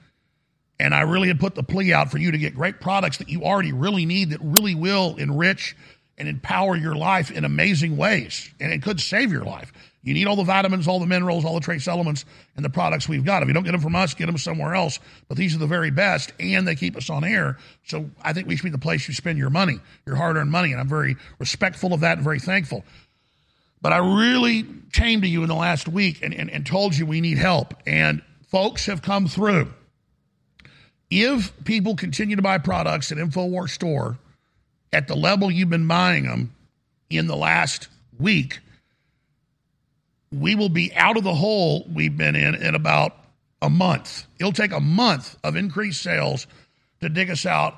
And I really had put the plea out for you to get great products that you already really need that really will enrich and empower your life in amazing ways. And it could save your life. You need all the vitamins, all the minerals, all the trace elements, and the products we've got. If you don't get them from us, get them somewhere else. But these are the very best, and they keep us on air. So I think we should be the place you spend your money, your hard earned money. And I'm very respectful of that and very thankful. But I really came to you in the last week and, and, and told you we need help. And folks have come through. If people continue to buy products at InfoWars Store at the level you've been buying them in the last week, we will be out of the hole we've been in in about a month. It'll take a month of increased sales to dig us out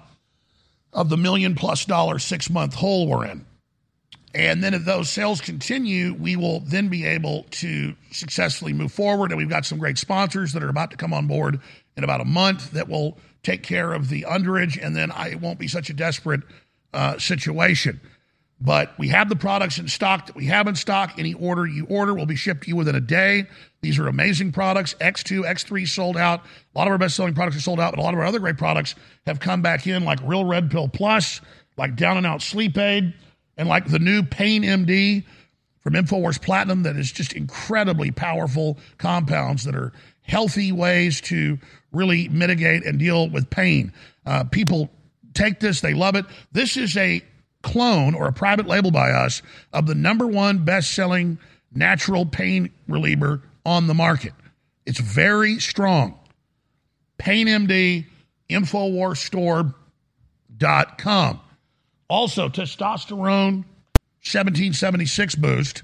of the million plus dollar six month hole we're in. And then if those sales continue, we will then be able to successfully move forward. And we've got some great sponsors that are about to come on board in about a month that will take care of the underage. And then I, it won't be such a desperate uh, situation. But we have the products in stock that we have in stock. Any order you order will be shipped to you within a day. These are amazing products. X2, X3 sold out. A lot of our best selling products are sold out, but a lot of our other great products have come back in, like Real Red Pill Plus, like Down and Out Sleep Aid and like the new Pain MD from InfoWars Platinum that is just incredibly powerful compounds that are healthy ways to really mitigate and deal with pain. Uh, people take this, they love it. This is a clone or a private label by us of the number one best selling natural pain reliever on the market. It's very strong. PainMD, InfoWarsStore.com. Also, testosterone 1776 boost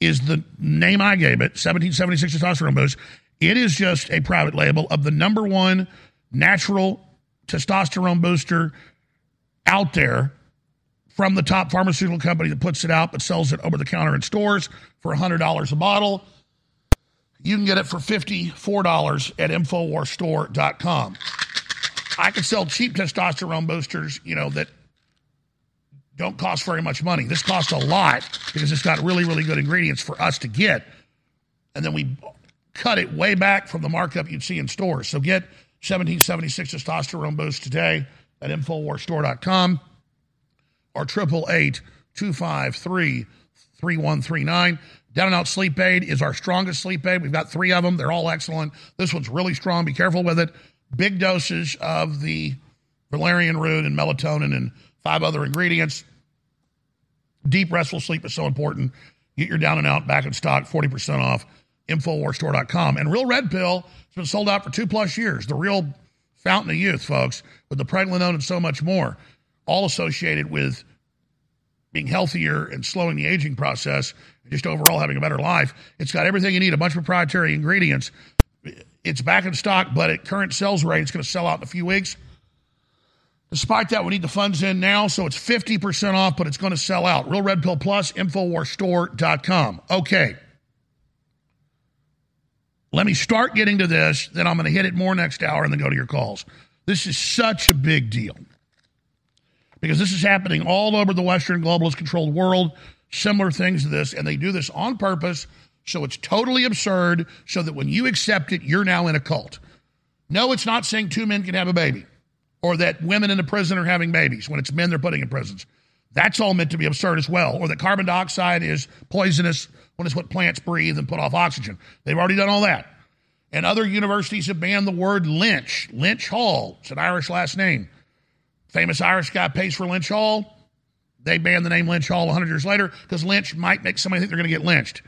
is the name I gave it 1776 testosterone boost. It is just a private label of the number one natural testosterone booster out there from the top pharmaceutical company that puts it out but sells it over the counter in stores for $100 a bottle. You can get it for $54 at InfoWarsStore.com. I could sell cheap testosterone boosters, you know, that don't cost very much money. This costs a lot because it's got really, really good ingredients for us to get. And then we cut it way back from the markup you'd see in stores. So get 1776 testosterone boost today at InfoWarsStore.com or 888 253 3139. Down and Out Sleep Aid is our strongest sleep aid. We've got three of them. They're all excellent. This one's really strong. Be careful with it. Big doses of the valerian root and melatonin and five other ingredients. Deep, restful sleep is so important. Get your Down and Out back in stock, 40% off, InfoWarsStore.com. And Real Red Pill has been sold out for two plus years. The real fountain of youth, folks, with the pregnenolone and so much more, all associated with being healthier and slowing the aging process, just overall having a better life. It's got everything you need, a bunch of proprietary ingredients. It's back in stock, but at current sales rate, it's going to sell out in a few weeks. Despite that, we need the funds in now, so it's 50% off, but it's going to sell out. Real Red Pill Plus, InfoWarsStore.com. Okay. Let me start getting to this, then I'm going to hit it more next hour and then go to your calls. This is such a big deal because this is happening all over the Western globalist controlled world, similar things to this, and they do this on purpose. So it's totally absurd, so that when you accept it, you're now in a cult. No, it's not saying two men can have a baby or that women in a prison are having babies when it's men they're putting in prisons. That's all meant to be absurd as well. Or that carbon dioxide is poisonous when it's what plants breathe and put off oxygen. They've already done all that. And other universities have banned the word lynch. Lynch Hall. It's an Irish last name. Famous Irish guy pays for Lynch Hall. They banned the name Lynch Hall 100 years later because lynch might make somebody think they're going to get lynched.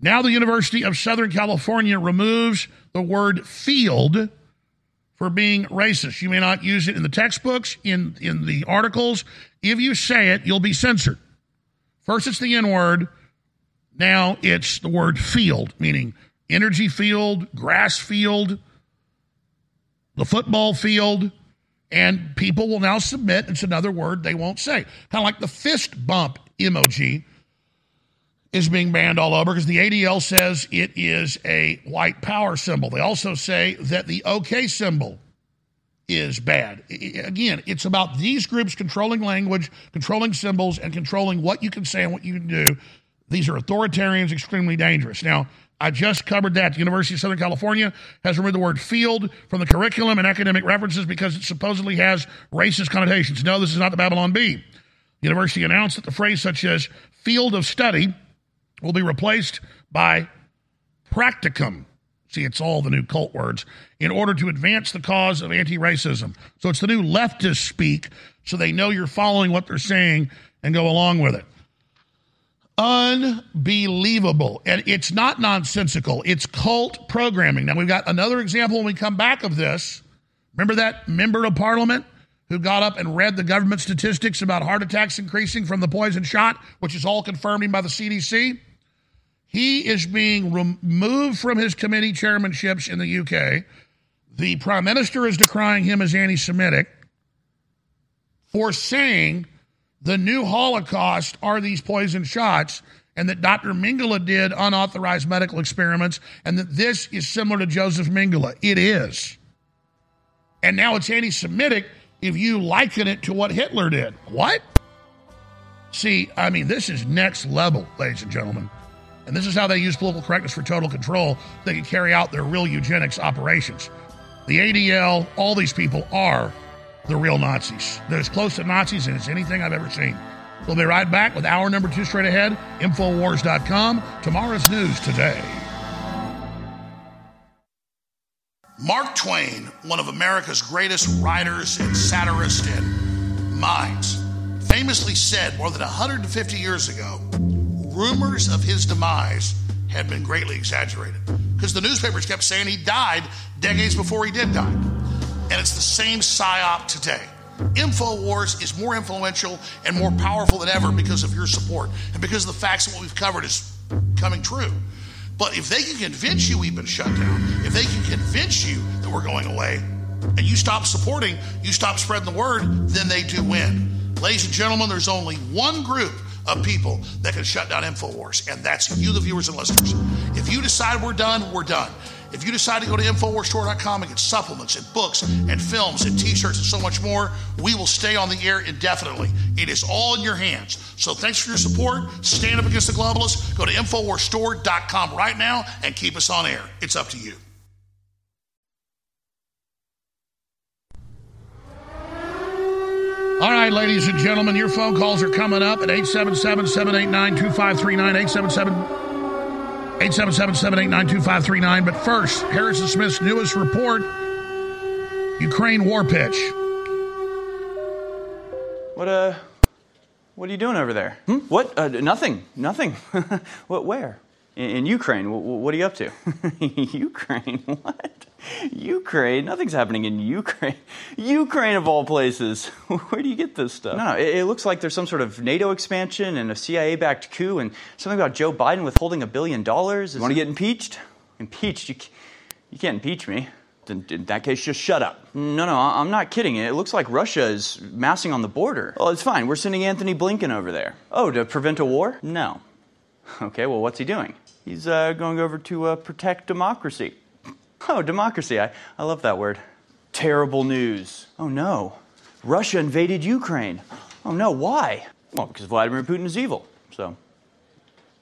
Now the University of Southern California removes the word field for being racist. You may not use it in the textbooks, in, in the articles. If you say it, you'll be censored. First, it's the N word. Now it's the word field, meaning energy field, grass field, the football field. And people will now submit it's another word they won't say. Kind of like the fist bump emoji is being banned all over because the ADL says it is a white power symbol. They also say that the OK symbol is bad. Again, it's about these groups controlling language, controlling symbols, and controlling what you can say and what you can do. These are authoritarians, extremely dangerous. Now, I just covered that. The University of Southern California has removed the word field from the curriculum and academic references because it supposedly has racist connotations. No, this is not the Babylon Bee. The university announced that the phrase such as field of study will be replaced by practicum. See, it's all the new cult words in order to advance the cause of anti racism. So it's the new leftist speak so they know you're following what they're saying and go along with it. Unbelievable. And it's not nonsensical, it's cult programming. Now, we've got another example when we come back of this. Remember that member of parliament who got up and read the government statistics about heart attacks increasing from the poison shot, which is all confirmed by the CDC? He is being removed from his committee chairmanships in the UK. The prime minister is decrying him as anti Semitic for saying the new Holocaust are these poison shots and that Dr. Mengele did unauthorized medical experiments and that this is similar to Joseph Mengele. It is. And now it's anti Semitic if you liken it to what Hitler did. What? See, I mean, this is next level, ladies and gentlemen. And this is how they use political correctness for total control. They can carry out their real eugenics operations. The ADL, all these people are the real Nazis. They're as close to Nazis as anything I've ever seen. We'll be right back with hour number two straight ahead. Infowars.com. Tomorrow's news today. Mark Twain, one of America's greatest writers and satirists and minds, famously said more than 150 years ago rumors of his demise had been greatly exaggerated because the newspapers kept saying he died decades before he did die. And it's the same psyop today. InfoWars is more influential and more powerful than ever because of your support and because of the facts that what we've covered is coming true. But if they can convince you we've been shut down, if they can convince you that we're going away, and you stop supporting, you stop spreading the word, then they do win. Ladies and gentlemen, there's only one group of people that can shut down InfoWars, and that's you, the viewers and listeners. If you decide we're done, we're done. If you decide to go to InfoWarsStore.com and get supplements and books and films and t shirts and so much more, we will stay on the air indefinitely. It is all in your hands. So thanks for your support. Stand up against the globalists. Go to InfoWarsStore.com right now and keep us on air. It's up to you. All right, ladies and gentlemen, your phone calls are coming up at 877 789 2539. 877 877 789 2539. But first, Harrison Smith's newest report Ukraine war pitch. What, uh, what are you doing over there? Hmm? What? Uh, nothing. Nothing. what, where? In, in Ukraine. W- what are you up to? Ukraine? What? Ukraine? Nothing's happening in Ukraine. Ukraine, of all places. Where do you get this stuff? No, no. It, it looks like there's some sort of NATO expansion and a CIA backed coup and something about Joe Biden withholding a billion dollars. You want to get impeached? Impeached? You, you can't impeach me. Then in that case, just shut up. No, no, I'm not kidding. It looks like Russia is massing on the border. Well, it's fine. We're sending Antony Blinken over there. Oh, to prevent a war? No. Okay, well, what's he doing? He's uh, going over to uh, protect democracy. Oh, democracy. I, I love that word. Terrible news. Oh, no. Russia invaded Ukraine. Oh, no. Why? Well, because Vladimir Putin is evil. So,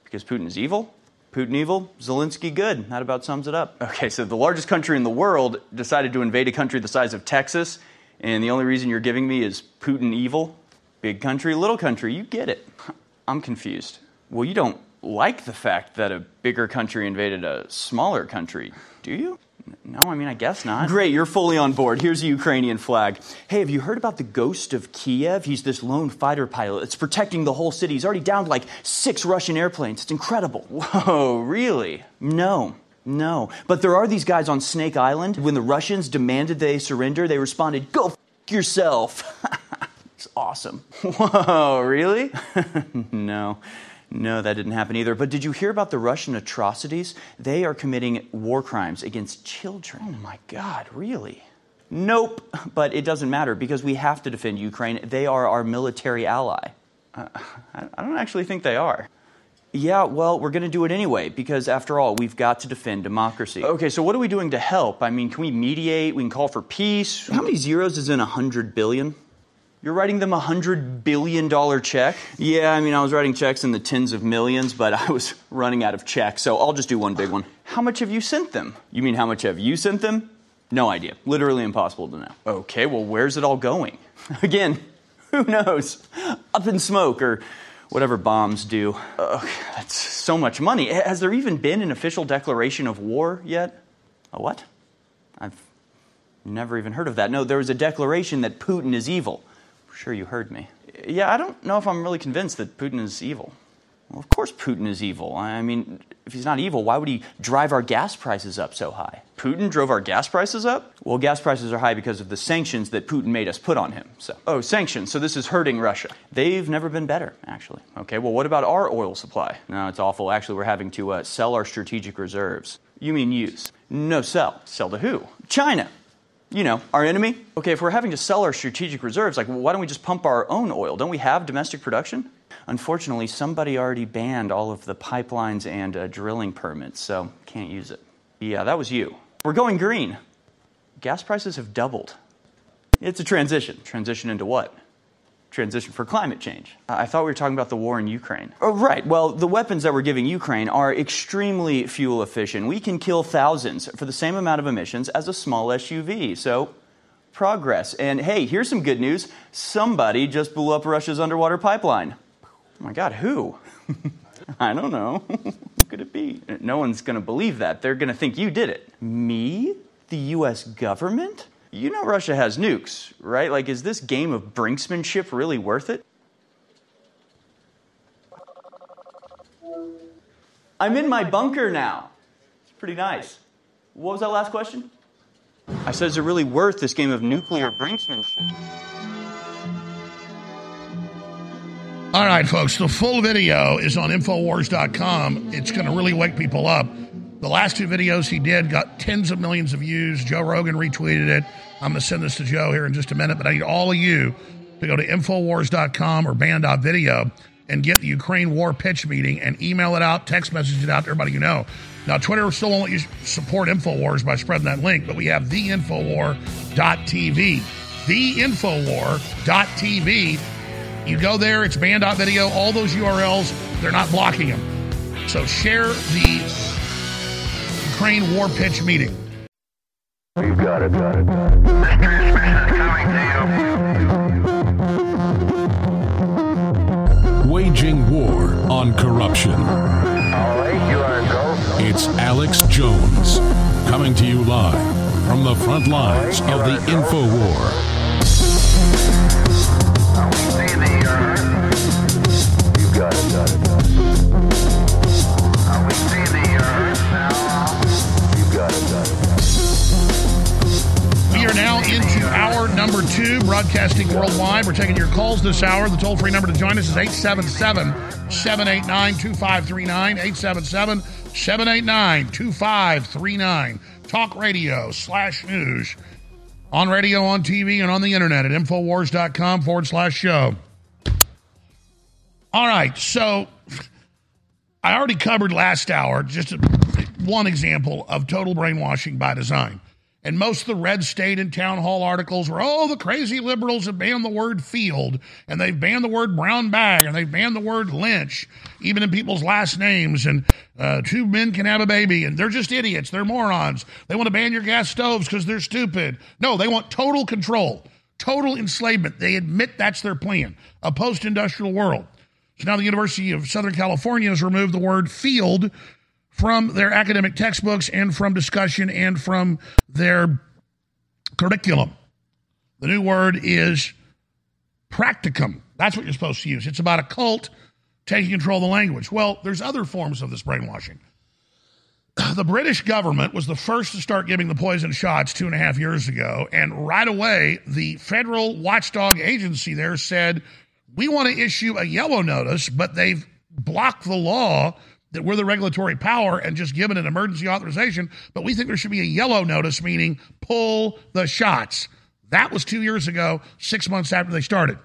because Putin is evil? Putin evil, Zelensky good. That about sums it up. Okay, so the largest country in the world decided to invade a country the size of Texas, and the only reason you're giving me is Putin evil? Big country, little country, you get it. I'm confused. Well, you don't like the fact that a bigger country invaded a smaller country, do you? No, I mean, I guess not. Great, you're fully on board. Here's a Ukrainian flag. Hey, have you heard about the ghost of Kiev? He's this lone fighter pilot. It's protecting the whole city. He's already downed like six Russian airplanes. It's incredible. Whoa, really? No. No. But there are these guys on Snake Island. When the Russians demanded they surrender, they responded, Go f yourself. it's awesome. Whoa, really? no. No, that didn't happen either. But did you hear about the Russian atrocities? They are committing war crimes against children. Oh my God, really? Nope, but it doesn't matter because we have to defend Ukraine. They are our military ally. Uh, I don't actually think they are. Yeah, well, we're going to do it anyway because, after all, we've got to defend democracy. Okay, so what are we doing to help? I mean, can we mediate? We can call for peace. How many zeros is in a hundred billion? You're writing them a hundred billion dollar check? Yeah, I mean, I was writing checks in the tens of millions, but I was running out of checks, so I'll just do one big one. How much have you sent them? You mean how much have you sent them? No idea. Literally impossible to know. Okay, well, where's it all going? Again, who knows? Up in smoke or whatever bombs do. Ugh, that's so much money. Has there even been an official declaration of war yet? A what? I've never even heard of that. No, there was a declaration that Putin is evil. Sure, you heard me. Yeah, I don't know if I'm really convinced that Putin is evil. Well, of course, Putin is evil. I mean, if he's not evil, why would he drive our gas prices up so high? Putin drove our gas prices up? Well, gas prices are high because of the sanctions that Putin made us put on him. So, oh, sanctions. So this is hurting Russia. They've never been better, actually. Okay, well, what about our oil supply? No, it's awful. Actually, we're having to uh, sell our strategic reserves. You mean use? No, sell. Sell to who? China you know, our enemy. Okay, if we're having to sell our strategic reserves, like, why don't we just pump our own oil? Don't we have domestic production? Unfortunately, somebody already banned all of the pipelines and uh, drilling permits, so can't use it. Yeah, that was you. We're going green. Gas prices have doubled. It's a transition. Transition into what? Transition for climate change. I thought we were talking about the war in Ukraine. Oh, right. Well, the weapons that we're giving Ukraine are extremely fuel efficient. We can kill thousands for the same amount of emissions as a small SUV. So, progress. And hey, here's some good news somebody just blew up Russia's underwater pipeline. Oh my God, who? I don't know. who could it be? No one's going to believe that. They're going to think you did it. Me? The U.S. government? You know Russia has nukes, right? Like, is this game of brinksmanship really worth it? I'm in my bunker now. It's pretty nice. What was that last question? I said, is it really worth this game of nuclear brinksmanship? All right, folks, the full video is on Infowars.com. It's going to really wake people up. The last two videos he did got tens of millions of views. Joe Rogan retweeted it. I'm going to send this to Joe here in just a minute, but I need all of you to go to Infowars.com or banned.video and get the Ukraine war pitch meeting and email it out, text message it out to everybody you know. Now, Twitter still won't let you support InfoWars by spreading that link, but we have theinfowar.tv. Theinfowar.tv. You go there, it's banned.video, all those URLs, they're not blocking them. So share the Ukraine war pitch meeting. You got it, got it, got it. This transmission is coming to you. Waging war on corruption. All right, you are go. It's Alex Jones coming to you live from the front lines of the info war. You got it, got it, got it. We are now into hour number two, broadcasting worldwide. We're taking your calls this hour. The toll free number to join us is 877 789 2539. 877 789 2539. Talk radio slash news on radio, on TV, and on the internet at Infowars.com forward slash show. All right, so I already covered last hour just one example of total brainwashing by design. And most of the red state and town hall articles were, oh, the crazy liberals have banned the word field, and they've banned the word brown bag, and they've banned the word lynch, even in people's last names. And uh, two men can have a baby, and they're just idiots. They're morons. They want to ban your gas stoves because they're stupid. No, they want total control, total enslavement. They admit that's their plan, a post industrial world. So now the University of Southern California has removed the word field from their academic textbooks and from discussion and from their curriculum. The new word is practicum. That's what you're supposed to use. It's about a cult taking control of the language. Well, there's other forms of this brainwashing. The British government was the first to start giving the poison shots two and a half years ago. And right away, the federal watchdog agency there said, we want to issue a yellow notice, but they've blocked the law that we're the regulatory power and just given an emergency authorization, but we think there should be a yellow notice, meaning pull the shots. That was two years ago, six months after they started.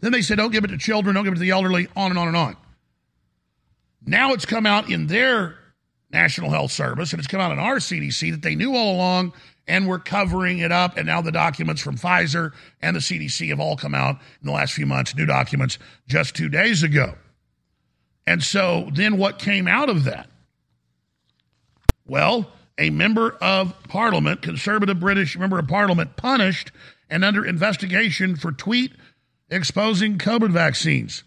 Then they said, don't give it to children, don't give it to the elderly, on and on and on. Now it's come out in their National Health Service and it's come out in our CDC that they knew all along and we're covering it up. And now the documents from Pfizer and the CDC have all come out in the last few months, new documents just two days ago. And so then what came out of that? Well, a member of parliament, conservative British member of parliament, punished and under investigation for tweet exposing COVID vaccines.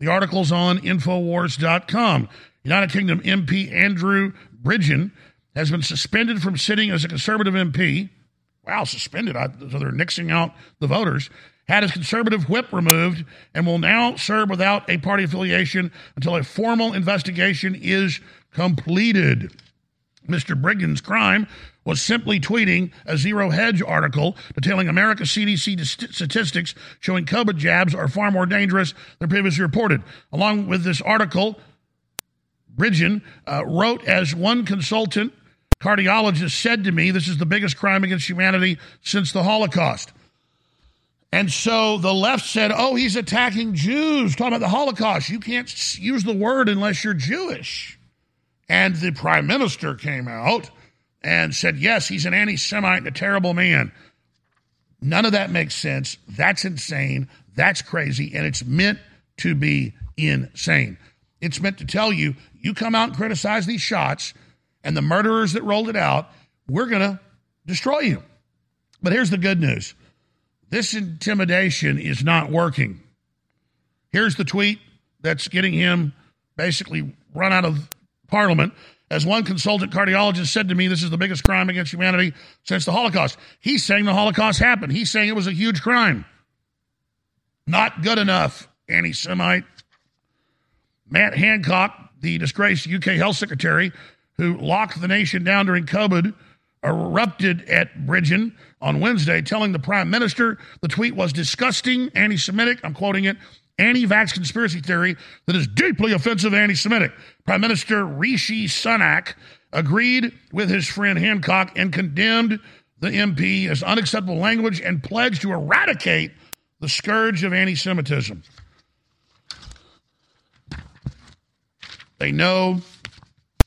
The article's on Infowars.com. United Kingdom MP Andrew Bridgen has been suspended from sitting as a conservative MP. Wow, suspended. I, so they're nixing out the voters had his conservative whip removed and will now serve without a party affiliation until a formal investigation is completed. Mr. Bridgen's crime was simply tweeting a Zero Hedge article detailing America's CDC statistics showing COVID jabs are far more dangerous than previously reported. Along with this article, Bridgen uh, wrote as one consultant cardiologist said to me, this is the biggest crime against humanity since the Holocaust. And so the left said, oh, he's attacking Jews, talking about the Holocaust. You can't use the word unless you're Jewish. And the prime minister came out and said, yes, he's an anti Semite and a terrible man. None of that makes sense. That's insane. That's crazy. And it's meant to be insane. It's meant to tell you, you come out and criticize these shots and the murderers that rolled it out, we're going to destroy you. But here's the good news this intimidation is not working. Here's the tweet that's getting him basically run out of Parliament. As one consultant cardiologist said to me, this is the biggest crime against humanity since the Holocaust. He's saying the Holocaust happened. He's saying it was a huge crime. Not good enough, anti Semite. Matt Hancock, the disgraced UK health secretary who locked the nation down during COVID, erupted at Bridgen on Wednesday, telling the prime minister the tweet was disgusting, anti Semitic. I'm quoting it anti vax conspiracy theory that is deeply offensive anti Semitic. Prime Minister Rishi Sunak agreed with his friend Hancock and condemned the MP as unacceptable language and pledged to eradicate the scourge of anti Semitism. They know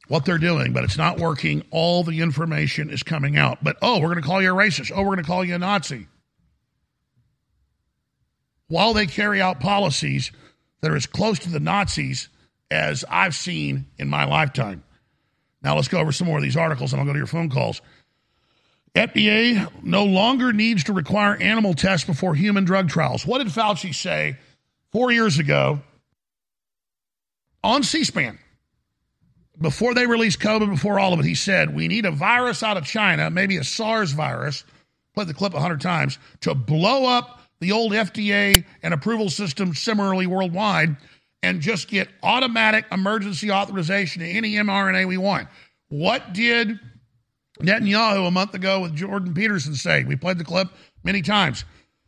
what they're doing, but it's not working. All the information is coming out. But oh, we're going to call you a racist. Oh, we're going to call you a Nazi. While they carry out policies that are as close to the Nazis as I've seen in my lifetime. Now let's go over some more of these articles and I'll go to your phone calls. FDA no longer needs to require animal tests before human drug trials. What did Fauci say four years ago on C SPAN? Before they released COVID, before all of it, he said, we need a virus out of China, maybe a SARS virus, played the clip 100 times, to blow up the old FDA and approval system similarly worldwide and just get automatic emergency authorization to any mRNA we want. What did Netanyahu a month ago with Jordan Peterson say? We played the clip many times.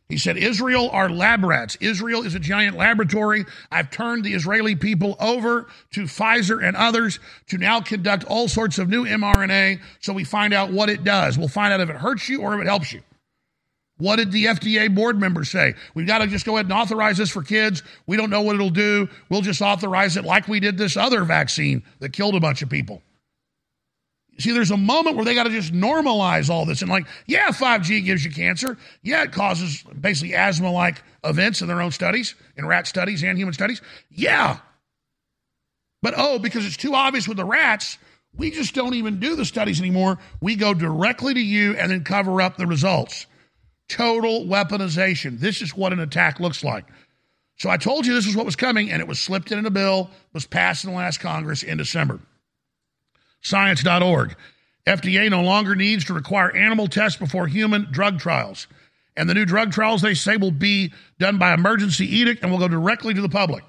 He said, Israel are lab rats. Israel is a giant laboratory. I've turned the Israeli people over to Pfizer and others to now conduct all sorts of new mRNA so we find out what it does. We'll find out if it hurts you or if it helps you. What did the FDA board members say? We've got to just go ahead and authorize this for kids. We don't know what it'll do. We'll just authorize it like we did this other vaccine that killed a bunch of people. See, there's a moment where they got to just normalize all this and, like, yeah, 5G gives you cancer. Yeah, it causes basically asthma like events in their own studies, in rat studies and human studies. Yeah. But oh, because it's too obvious with the rats, we just don't even do the studies anymore. We go directly to you and then cover up the results. Total weaponization. This is what an attack looks like. So I told you this is what was coming, and it was slipped in a bill, was passed in the last Congress in December science.org. FDA no longer needs to require animal tests before human drug trials. And the new drug trials, they say, will be done by emergency edict and will go directly to the public.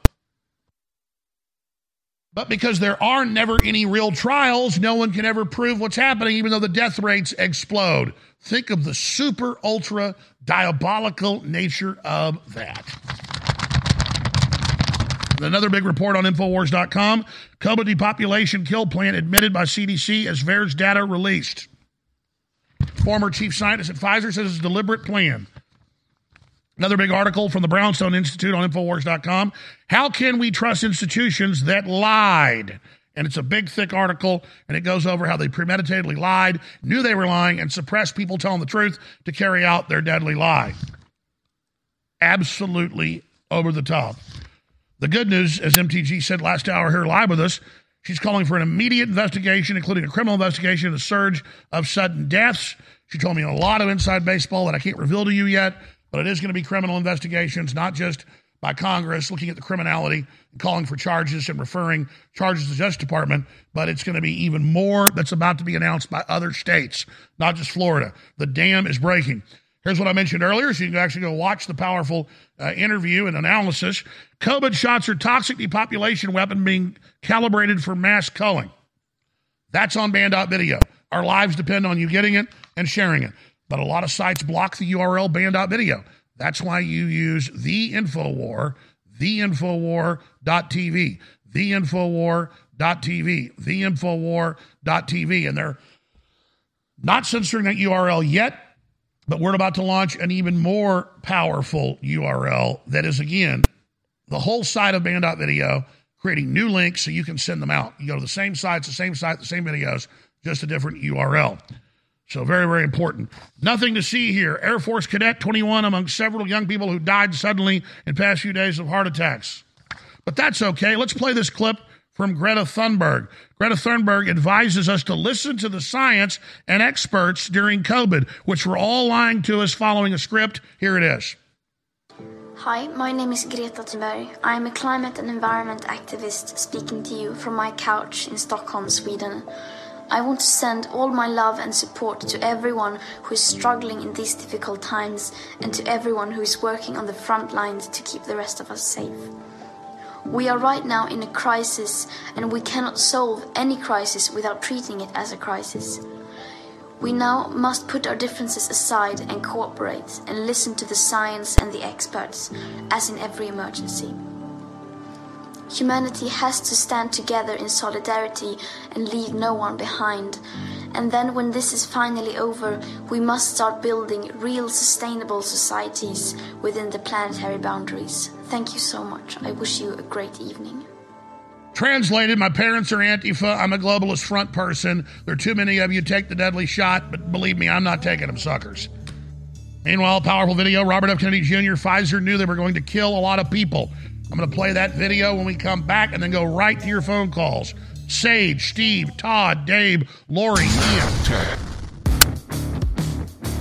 But because there are never any real trials, no one can ever prove what's happening, even though the death rates explode. Think of the super, ultra diabolical nature of that. Another big report on Infowars.com COVID depopulation kill plan admitted by CDC as VAERS data released. Former chief scientist at Pfizer says it's a deliberate plan. Another big article from the Brownstone Institute on Infowars.com. How can we trust institutions that lied? And it's a big, thick article, and it goes over how they premeditatedly lied, knew they were lying, and suppressed people telling the truth to carry out their deadly lie. Absolutely over the top. The good news, as MTG said last hour here live with us, she's calling for an immediate investigation, including a criminal investigation of the surge of sudden deaths. She told me a lot of inside baseball that I can't reveal to you yet, but it is going to be criminal investigations, not just by Congress looking at the criminality and calling for charges and referring charges to the Justice Department, but it's going to be even more that's about to be announced by other states, not just Florida. The dam is breaking. Here's what I mentioned earlier, so you can actually go watch the powerful uh, interview and analysis. COVID shots are toxic depopulation weapon being calibrated for mass culling. That's on banned.video. Our lives depend on you getting it and sharing it. But a lot of sites block the URL banned.video. That's why you use the Infowar, theinfowar.tv, theinfowar.tv, theinfowar.tv. And they're not censoring that URL yet but we're about to launch an even more powerful URL that is, again, the whole site of banned.video, creating new links so you can send them out. You go to the same sites, the same site, the same videos, just a different URL. So, very, very important. Nothing to see here. Air Force Cadet 21 among several young people who died suddenly in past few days of heart attacks. But that's okay. Let's play this clip from Greta Thunberg. Greta Thunberg advises us to listen to the science and experts during COVID, which were all lying to us following a script. Here it is. Hi, my name is Greta Thunberg. I am a climate and environment activist speaking to you from my couch in Stockholm, Sweden. I want to send all my love and support to everyone who is struggling in these difficult times and to everyone who is working on the front lines to keep the rest of us safe. We are right now in a crisis, and we cannot solve any crisis without treating it as a crisis. We now must put our differences aside and cooperate and listen to the science and the experts, as in every emergency. Humanity has to stand together in solidarity and leave no one behind. And then, when this is finally over, we must start building real sustainable societies within the planetary boundaries. Thank you so much. I wish you a great evening. Translated, my parents are Antifa. I'm a globalist front person. There are too many of you take the deadly shot, but believe me, I'm not taking them suckers. Meanwhile, powerful video Robert F. Kennedy Jr. Pfizer knew they were going to kill a lot of people. I'm going to play that video when we come back and then go right to your phone calls. Sage, Steve, Todd, Dave, Lori, Ian.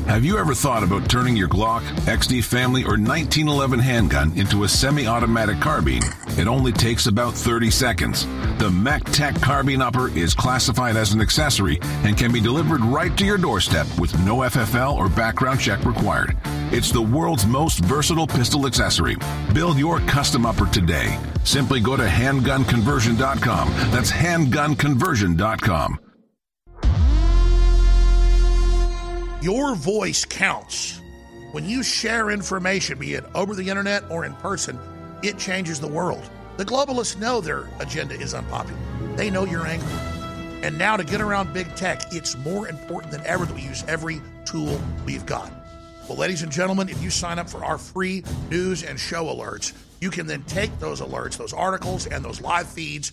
Have you ever thought about turning your Glock, XD Family, or 1911 handgun into a semi automatic carbine? It only takes about 30 seconds. The MechTech Carbine Upper is classified as an accessory and can be delivered right to your doorstep with no FFL or background check required. It's the world's most versatile pistol accessory. Build your custom upper today. Simply go to handgunconversion.com. That's handgunconversion.com. Your voice counts. When you share information, be it over the internet or in person, it changes the world. The globalists know their agenda is unpopular. They know you're angry. And now to get around big tech, it's more important than ever that we use every tool we've got. Well, ladies and gentlemen, if you sign up for our free news and show alerts, you can then take those alerts, those articles, and those live feeds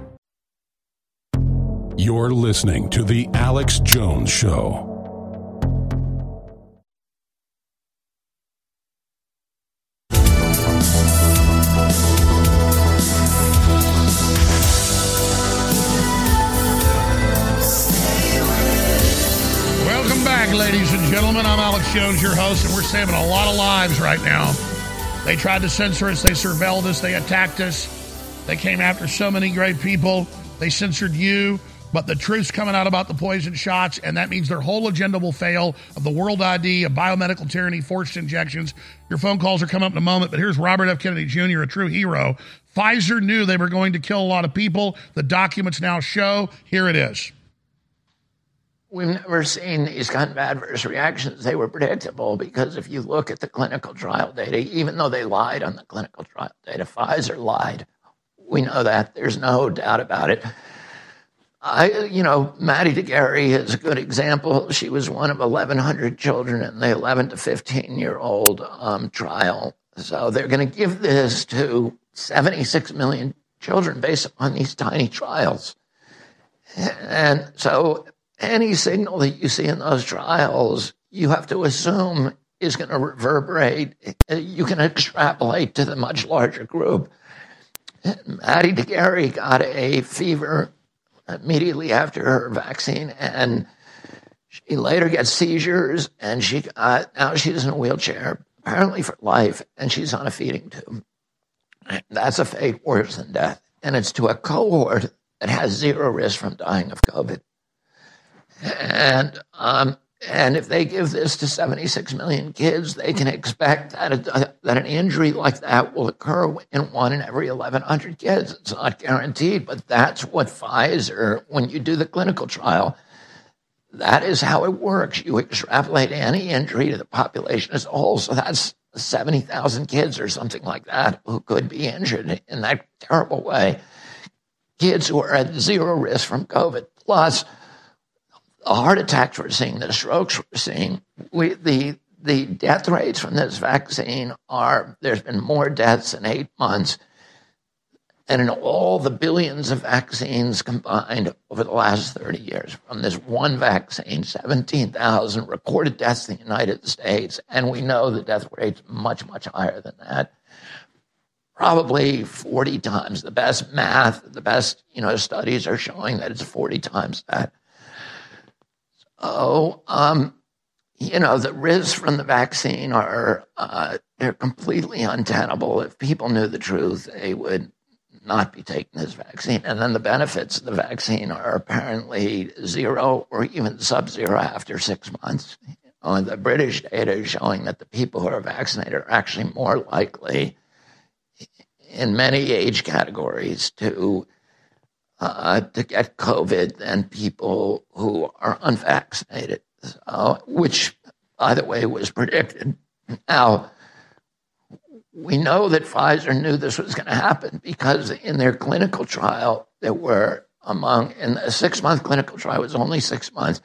You're listening to The Alex Jones Show. Welcome back, ladies and gentlemen. I'm Alex Jones, your host, and we're saving a lot of lives right now. They tried to censor us, they surveilled us, they attacked us, they came after so many great people, they censored you. But the truth's coming out about the poison shots, and that means their whole agenda will fail of the world ID, of biomedical tyranny, forced injections. Your phone calls are coming up in a moment, but here's Robert F. Kennedy Jr., a true hero. Pfizer knew they were going to kill a lot of people. The documents now show. Here it is. We've never seen these kind of adverse reactions. They were predictable because if you look at the clinical trial data, even though they lied on the clinical trial data, Pfizer lied. We know that. There's no doubt about it. I, you know, Maddie de Garay is a good example. She was one of 1,100 children in the 11 to 15 year old um, trial. So they're going to give this to 76 million children based on these tiny trials. And so any signal that you see in those trials, you have to assume is going to reverberate. You can extrapolate to the much larger group. Maddie de Garay got a fever immediately after her vaccine, and she later gets seizures, and she got, now she's in a wheelchair, apparently for life, and she's on a feeding tube. That's a fate worse than death, and it's to a cohort that has zero risk from dying of COVID. And um, And if they give this to 76 million kids, they can expect that, a, that an injury like that will occur in one in every 1,100 kids. It's not guaranteed, but that's what Pfizer, when you do the clinical trial, that is how it works. You extrapolate any injury to the population as a whole. So that's 70,000 kids or something like that who could be injured in that terrible way. Kids who are at zero risk from COVID. Plus, the heart attacks we're seeing, the strokes we're seeing, we, the the death rates from this vaccine are there's been more deaths in eight months and in all the billions of vaccines combined over the last 30 years. From this one vaccine 17,000 recorded deaths in the United States and we know the death rate's much much higher than that. Probably 40 times the best math the best you know studies are showing that it's 40 times that Oh, um, you know, the risks from the vaccine are uh, they're completely untenable. If people knew the truth, they would not be taking this vaccine. And then the benefits of the vaccine are apparently zero or even sub-zero after six months. You know, the British data is showing that the people who are vaccinated are actually more likely in many age categories to uh, to get COVID than people who are unvaccinated, which, by the way, was predicted. Now, we know that Pfizer knew this was going to happen because in their clinical trial, there were among, in a six month clinical trial, was only six months.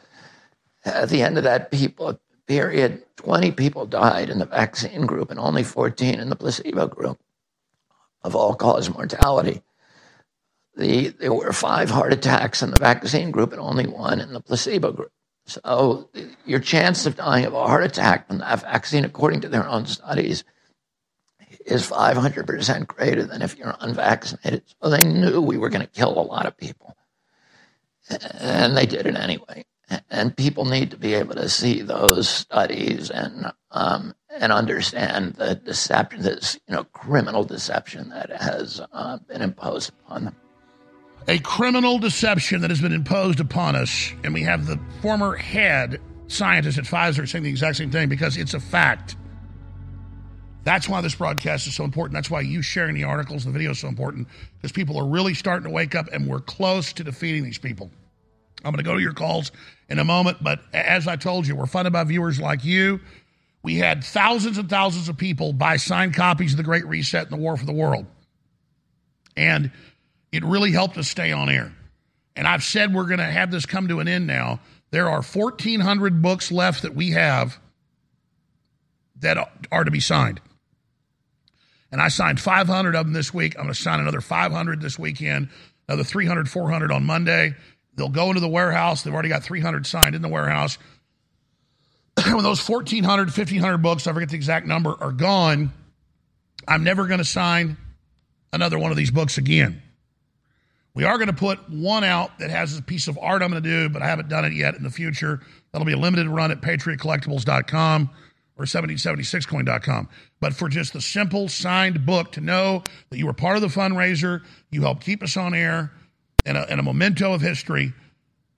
At the end of that people period, 20 people died in the vaccine group and only 14 in the placebo group of all cause mortality the, there were five heart attacks in the vaccine group and only one in the placebo group. So your chance of dying of a heart attack from that vaccine, according to their own studies, is 500% greater than if you're unvaccinated. So they knew we were going to kill a lot of people. And they did it anyway. And people need to be able to see those studies and um, and understand the deception, this you know criminal deception that has uh, been imposed upon them a criminal deception that has been imposed upon us, and we have the former head scientist at Pfizer saying the exact same thing because it's a fact. That's why this broadcast is so important. That's why you sharing the articles and the videos is so important because people are really starting to wake up and we're close to defeating these people. I'm going to go to your calls in a moment, but as I told you, we're funded by viewers like you. We had thousands and thousands of people buy signed copies of The Great Reset and The War for the World. And it really helped us stay on air. And I've said we're going to have this come to an end now. There are 1,400 books left that we have that are to be signed. And I signed 500 of them this week. I'm going to sign another 500 this weekend, another 300, 400 on Monday. They'll go into the warehouse. They've already got 300 signed in the warehouse. when those 1,400, 1,500 books, I forget the exact number, are gone, I'm never going to sign another one of these books again. We are going to put one out that has a piece of art I'm going to do, but I haven't done it yet in the future. That'll be a limited run at patriotcollectibles.com or 1776coin.com. But for just the simple signed book to know that you were part of the fundraiser, you helped keep us on air, and a, and a memento of history,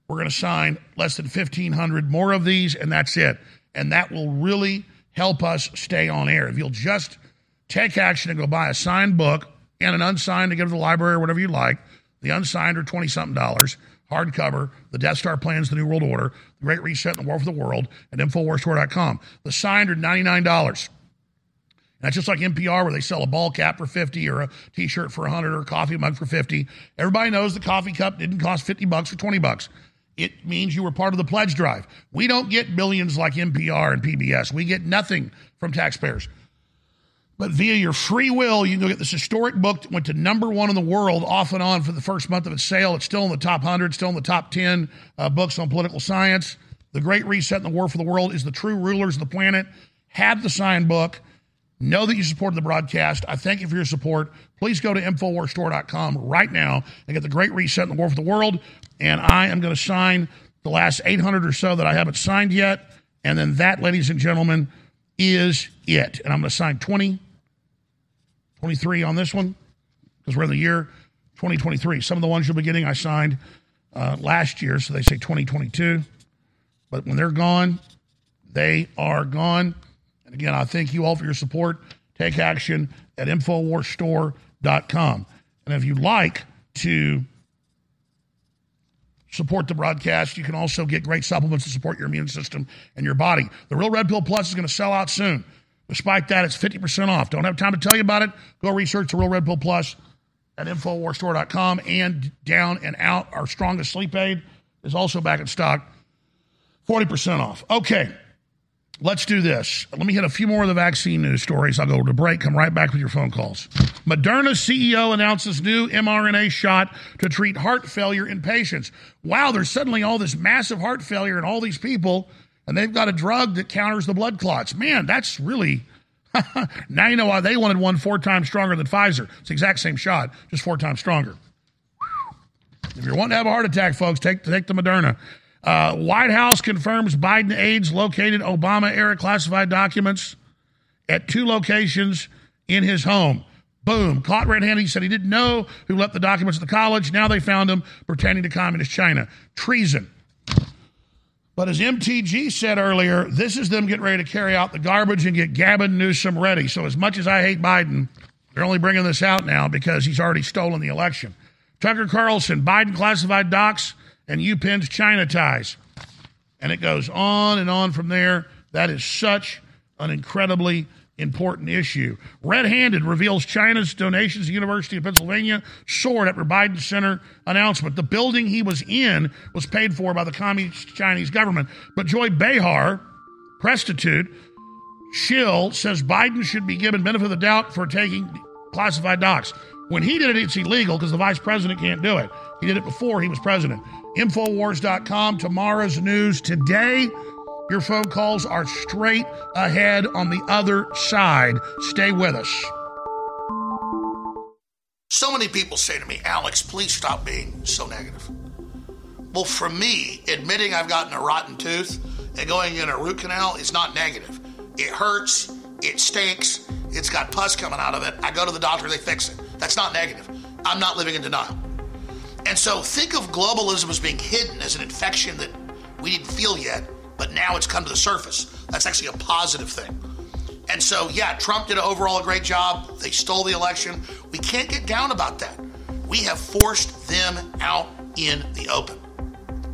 we're going to sign less than 1,500 more of these, and that's it. And that will really help us stay on air. If you'll just take action and go buy a signed book and an unsigned to give to the library or whatever you like, the unsigned are 20 something dollars. Hardcover, The Death Star Plans, The New World Order, The Great Reset, and The War for the World at InfoWarsStore.com. The signed are $99. That's just like NPR where they sell a ball cap for 50 or a t-shirt for 100 or a coffee mug for 50. Everybody knows the coffee cup didn't cost 50 bucks or 20 bucks. It means you were part of the pledge drive. We don't get billions like NPR and PBS. We get nothing from taxpayers. But via your free will, you can go get this historic book that went to number one in the world off and on for the first month of its sale. It's still in the top 100, still in the top 10 uh, books on political science. The Great Reset and the War for the World is the true rulers of the planet. Have the signed book. Know that you supported the broadcast. I thank you for your support. Please go to InfoWarsStore.com right now and get the Great Reset and the War for the World. And I am going to sign the last 800 or so that I haven't signed yet. And then that, ladies and gentlemen, is it. And I'm going to sign 20 23 on this one because we're in the year 2023. Some of the ones you'll be getting I signed uh, last year, so they say 2022. But when they're gone, they are gone. And again, I thank you all for your support. Take action at InfoWarsStore.com. And if you'd like to support the broadcast, you can also get great supplements to support your immune system and your body. The Real Red Pill Plus is going to sell out soon. Despite that, it's 50% off. Don't have time to tell you about it. Go research the Real Red Pill Plus at InfoWarStore.com and Down and Out, our strongest sleep aid, is also back in stock. 40% off. Okay, let's do this. Let me hit a few more of the vaccine news stories. I'll go to break, come right back with your phone calls. Moderna CEO announces new mRNA shot to treat heart failure in patients. Wow, there's suddenly all this massive heart failure in all these people, and they've got a drug that counters the blood clots. Man, that's really. now you know why they wanted one four times stronger than Pfizer. It's the exact same shot, just four times stronger. If you're wanting to have a heart attack, folks, take, take the Moderna. Uh, White House confirms Biden aides located Obama era classified documents at two locations in his home. Boom. Caught red handed. He said he didn't know who left the documents at the college. Now they found him pertaining to communist China. Treason. But as MTG said earlier, this is them getting ready to carry out the garbage and get Gavin Newsom ready. So as much as I hate Biden, they're only bringing this out now because he's already stolen the election. Tucker Carlson, Biden classified docs and UPenn's China ties. And it goes on and on from there. That is such an incredibly important issue. Red handed reveals China's donations to University of Pennsylvania soared after Biden center announcement. The building he was in was paid for by the communist Chinese government. But Joy Behar, prostitute, Shill says Biden should be given benefit of the doubt for taking classified docs. When he did it, it's illegal because the vice president can't do it. He did it before he was president. Infowars.com, tomorrow's news today. Your phone calls are straight ahead on the other side. Stay with us. So many people say to me, Alex, please stop being so negative. Well, for me, admitting I've gotten a rotten tooth and going in a root canal is not negative. It hurts, it stinks, it's got pus coming out of it. I go to the doctor, they fix it. That's not negative. I'm not living in denial. And so think of globalism as being hidden as an infection that we didn't feel yet, but now it's come to the surface. That's actually a positive thing. And so, yeah, Trump did overall a great job. They stole the election. We can't get down about that. We have forced them out in the open.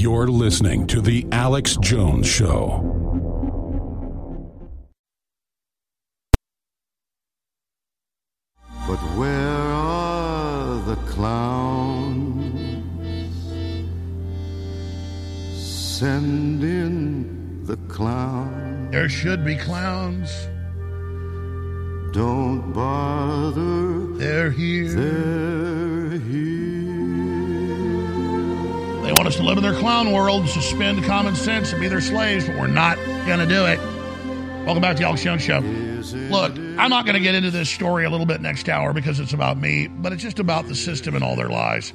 You're listening to The Alex Jones Show. But where are the clowns? Send in the clowns. There should be clowns. Don't bother. They're here. They're here. Want us to live in their clown world, suspend common sense, and be their slaves, but we're not going to do it. Welcome back to the Jones Show. Look, I'm not going to get into this story a little bit next hour because it's about me, but it's just about the system and all their lies.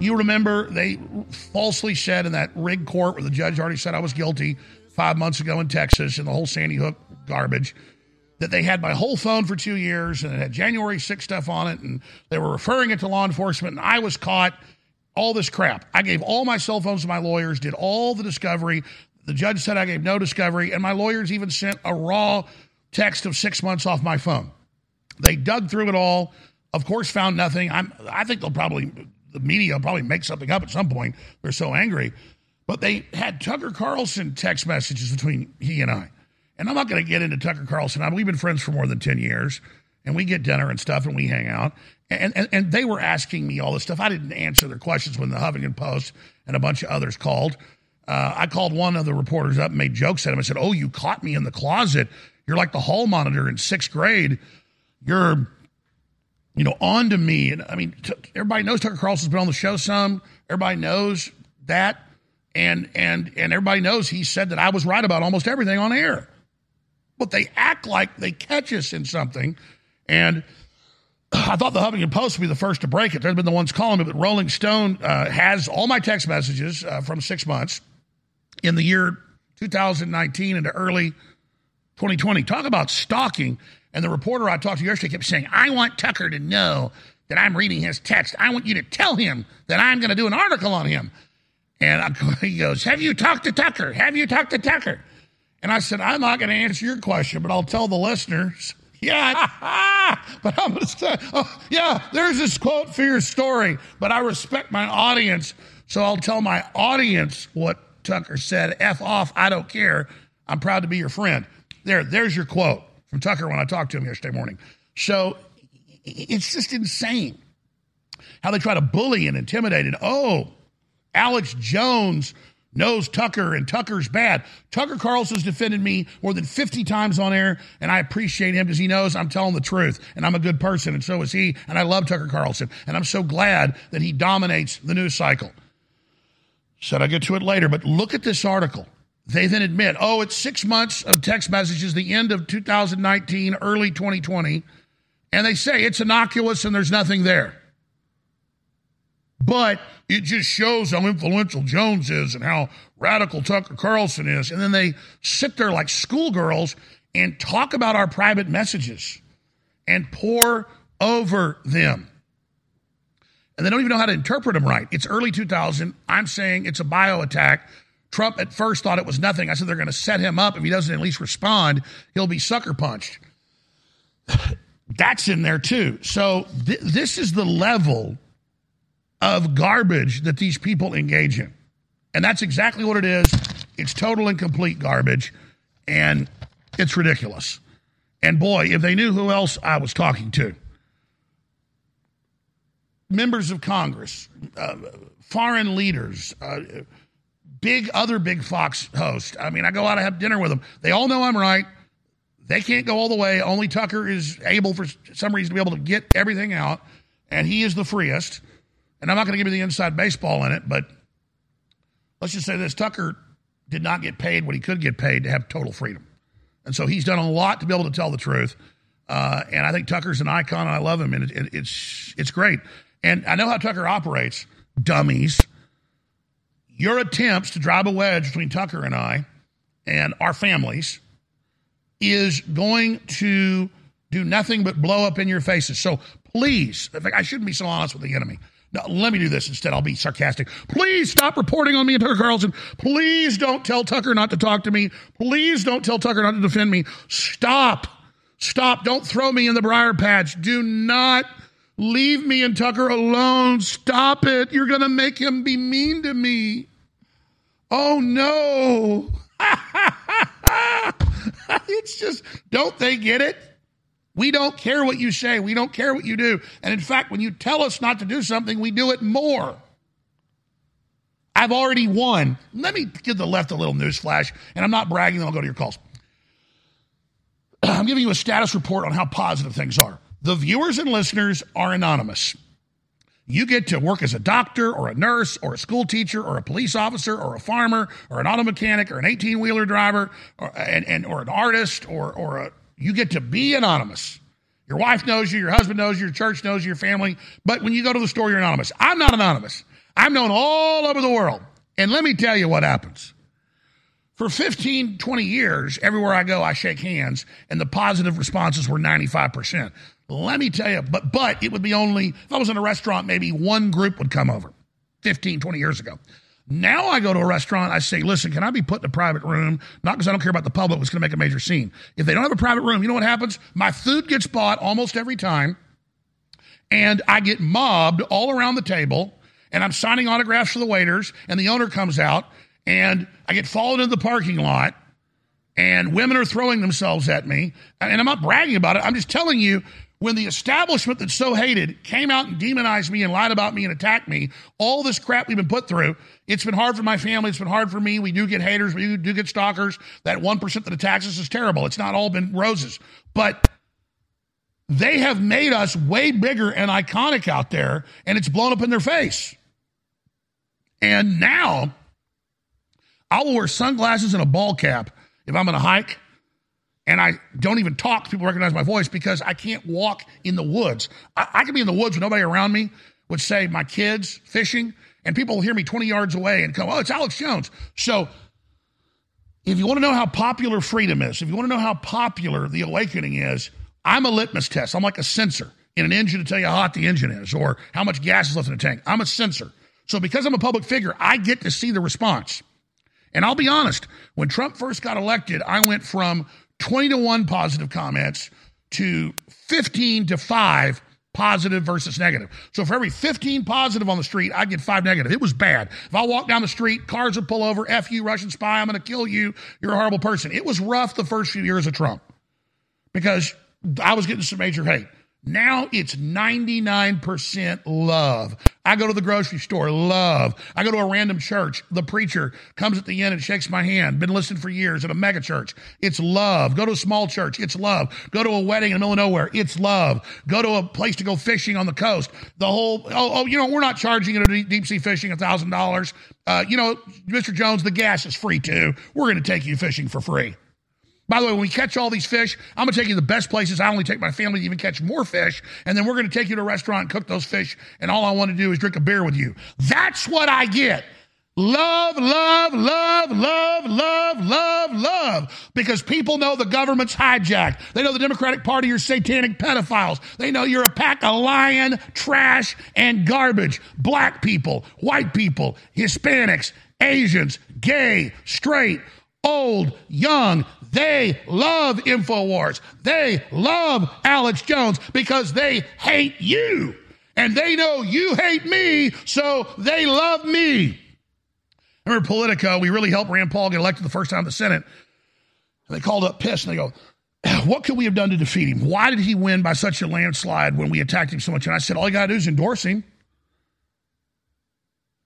You remember they falsely said in that rig court where the judge already said I was guilty five months ago in Texas and the whole Sandy Hook garbage that they had my whole phone for two years and it had January 6 stuff on it and they were referring it to law enforcement and I was caught. All this crap. I gave all my cell phones to my lawyers, did all the discovery. The judge said I gave no discovery, and my lawyers even sent a raw text of six months off my phone. They dug through it all, of course, found nothing. I'm, I think they'll probably, the media will probably make something up at some point. They're so angry. But they had Tucker Carlson text messages between he and I. And I'm not going to get into Tucker Carlson. I we've been friends for more than 10 years, and we get dinner and stuff, and we hang out. And, and, and they were asking me all this stuff. I didn't answer their questions when the Huffington Post and a bunch of others called. Uh, I called one of the reporters up and made jokes at him. I said, Oh, you caught me in the closet. You're like the hall monitor in sixth grade. You're, you know, on to me. And I mean, t- everybody knows Tucker Carlson's been on the show some. Everybody knows that. And, and, and everybody knows he said that I was right about almost everything on air. but they act like they catch us in something. And I thought the Huffington Post would be the first to break it. They've been the ones calling me, but Rolling Stone uh, has all my text messages uh, from six months in the year 2019 into early 2020. Talk about stalking. And the reporter I talked to yesterday kept saying, I want Tucker to know that I'm reading his text. I want you to tell him that I'm going to do an article on him. And I, he goes, Have you talked to Tucker? Have you talked to Tucker? And I said, I'm not going to answer your question, but I'll tell the listeners. Yeah, but I'm going to say, oh, yeah, there's this quote for your story, but I respect my audience, so I'll tell my audience what Tucker said. F off, I don't care. I'm proud to be your friend. There, there's your quote from Tucker when I talked to him yesterday morning. So it's just insane how they try to bully and intimidate. And oh, Alex Jones knows Tucker and Tucker's bad. Tucker Carlson's defended me more than 50 times on air, and I appreciate him because he knows I'm telling the truth and I'm a good person, and so is he. And I love Tucker Carlson, and I'm so glad that he dominates the news cycle. Said I'll get to it later, but look at this article. They then admit, oh, it's six months of text messages, the end of 2019, early 2020, and they say it's innocuous and there's nothing there. But it just shows how influential Jones is and how radical Tucker Carlson is. And then they sit there like schoolgirls and talk about our private messages and pour over them. And they don't even know how to interpret them right. It's early 2000. I'm saying it's a bio attack. Trump at first thought it was nothing. I said they're going to set him up. If he doesn't at least respond, he'll be sucker punched. That's in there too. So th- this is the level of garbage that these people engage in. And that's exactly what it is. It's total and complete garbage. And it's ridiculous. And boy, if they knew who else I was talking to members of Congress, uh, foreign leaders, uh, big other big Fox hosts. I mean, I go out, I have dinner with them. They all know I'm right. They can't go all the way. Only Tucker is able, for some reason, to be able to get everything out, and he is the freest. And I'm not going to give you the inside baseball in it, but let's just say this Tucker did not get paid what he could get paid to have total freedom. And so he's done a lot to be able to tell the truth. Uh, and I think Tucker's an icon, and I love him, and it, it, it's it's great. And I know how Tucker operates, dummies. Your attempts to drive a wedge between Tucker and I and our families is going to do nothing but blow up in your faces. So please, I shouldn't be so honest with the enemy. Let me do this instead. I'll be sarcastic. Please stop reporting on me and Tucker Carlson. Please don't tell Tucker not to talk to me. Please don't tell Tucker not to defend me. Stop. Stop. Don't throw me in the briar patch. Do not leave me and Tucker alone. Stop it. You're going to make him be mean to me. Oh, no. it's just, don't they get it? We don't care what you say. We don't care what you do. And in fact, when you tell us not to do something, we do it more. I've already won. Let me give the left a little news flash, and I'm not bragging, then I'll go to your calls. I'm giving you a status report on how positive things are. The viewers and listeners are anonymous. You get to work as a doctor or a nurse or a school teacher or a police officer or a farmer or an auto mechanic or an 18 wheeler driver or, and, and, or an artist or, or a you get to be anonymous. Your wife knows you, your husband knows you, your church knows you, your family. But when you go to the store, you're anonymous. I'm not anonymous. I'm known all over the world. And let me tell you what happens. For 15, 20 years, everywhere I go, I shake hands, and the positive responses were 95%. Let me tell you, but but it would be only if I was in a restaurant, maybe one group would come over 15, 20 years ago. Now I go to a restaurant, I say, listen, can I be put in a private room? Not because I don't care about the public, it's going to make a major scene. If they don't have a private room, you know what happens? My food gets bought almost every time, and I get mobbed all around the table, and I'm signing autographs for the waiters, and the owner comes out, and I get followed into the parking lot, and women are throwing themselves at me. And I'm not bragging about it, I'm just telling you when the establishment that's so hated came out and demonized me and lied about me and attacked me, all this crap we've been put through, it's been hard for my family. It's been hard for me. We do get haters. We do get stalkers. That 1% that attacks us is terrible. It's not all been roses. But they have made us way bigger and iconic out there, and it's blown up in their face. And now I will wear sunglasses and a ball cap if I'm going to hike and I don't even talk, people recognize my voice because I can't walk in the woods. I, I can be in the woods with nobody around me, would say my kids fishing, and people will hear me 20 yards away and go, oh, it's Alex Jones. So if you want to know how popular freedom is, if you want to know how popular the awakening is, I'm a litmus test. I'm like a sensor in an engine to tell you how hot the engine is or how much gas is left in the tank. I'm a sensor. So because I'm a public figure, I get to see the response. And I'll be honest, when Trump first got elected, I went from 20 to 1 positive comments to 15 to 5 positive versus negative. So for every 15 positive on the street, I get five negative. It was bad. If I walk down the street, cars would pull over, F you, Russian spy, I'm going to kill you. You're a horrible person. It was rough the first few years of Trump because I was getting some major hate. Now it's 99% love. I go to the grocery store, love. I go to a random church. The preacher comes at the end and shakes my hand. Been listening for years at a mega church. It's love. Go to a small church. It's love. Go to a wedding in the middle of nowhere. It's love. Go to a place to go fishing on the coast. The whole, oh, oh you know, we're not charging you deep sea fishing $1,000. Uh, you know, Mr. Jones, the gas is free too. We're going to take you fishing for free. By the way, when we catch all these fish, I'm going to take you to the best places. I only take my family to even catch more fish. And then we're going to take you to a restaurant and cook those fish. And all I want to do is drink a beer with you. That's what I get. Love, love, love, love, love, love, love. Because people know the government's hijacked. They know the Democratic Party are satanic pedophiles. They know you're a pack of lying, trash, and garbage. Black people, white people, Hispanics, Asians, gay, straight, old, young, they love InfoWars. They love Alex Jones because they hate you. And they know you hate me, so they love me. remember Politico, we really helped Rand Paul get elected the first time in the Senate. And they called up pissed and they go, what could we have done to defeat him? Why did he win by such a landslide when we attacked him so much? And I said, all you got to do is endorse him.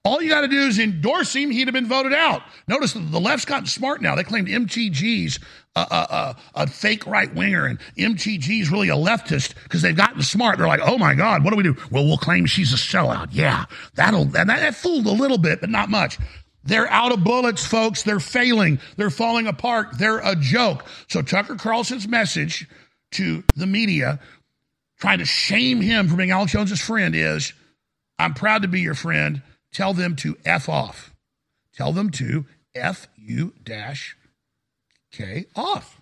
All you got to do is endorse him. He'd have been voted out. Notice that the left's gotten smart now. They claimed MTG's a, uh, a, uh, a, uh, a fake right winger and MTG's really a leftist because they've gotten smart. They're like, oh my God, what do we do? Well, we'll claim she's a sellout. Yeah, that'll, that, that fooled a little bit, but not much. They're out of bullets, folks. They're failing. They're falling apart. They're a joke. So Tucker Carlson's message to the media, trying to shame him for being Alex Jones's friend, is I'm proud to be your friend tell them to F off. Tell them to F U dash K off.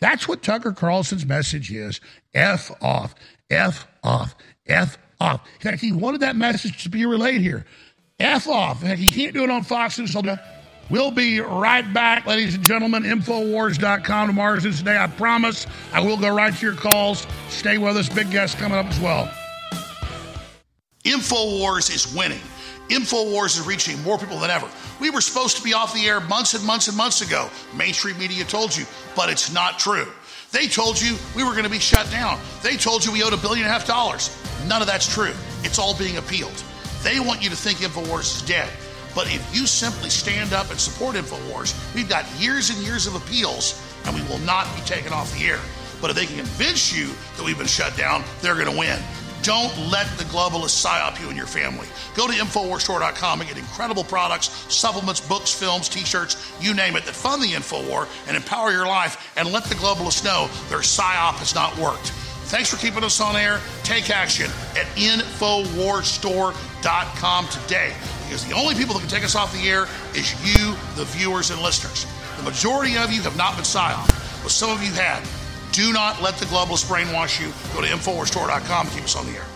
That's what Tucker Carlson's message is. F off, F off, F off. In fact, he wanted that message to be relayed here. F off. In fact, he can't do it on Fox News. We'll be right back, ladies and gentlemen. Infowars.com tomorrow's today. I promise I will go right to your calls. Stay with us. Big guest coming up as well. InfoWars is winning. InfoWars is reaching more people than ever. We were supposed to be off the air months and months and months ago. Mainstream media told you, but it's not true. They told you we were going to be shut down. They told you we owed a billion and a half dollars. None of that's true. It's all being appealed. They want you to think InfoWars is dead. But if you simply stand up and support InfoWars, we've got years and years of appeals and we will not be taken off the air. But if they can convince you that we've been shut down, they're going to win. Don't let the globalists psyop you and your family. Go to InfoWarsStore.com and get incredible products, supplements, books, films, t shirts, you name it, that fund the InfoWar and empower your life and let the globalists know their psyop has not worked. Thanks for keeping us on air. Take action at InfoWarsStore.com today because the only people that can take us off the air is you, the viewers and listeners. The majority of you have not been psyoped, but some of you have. Do not let the globalists brainwash you. Go to InfoWarsStore.com to keep us on the air.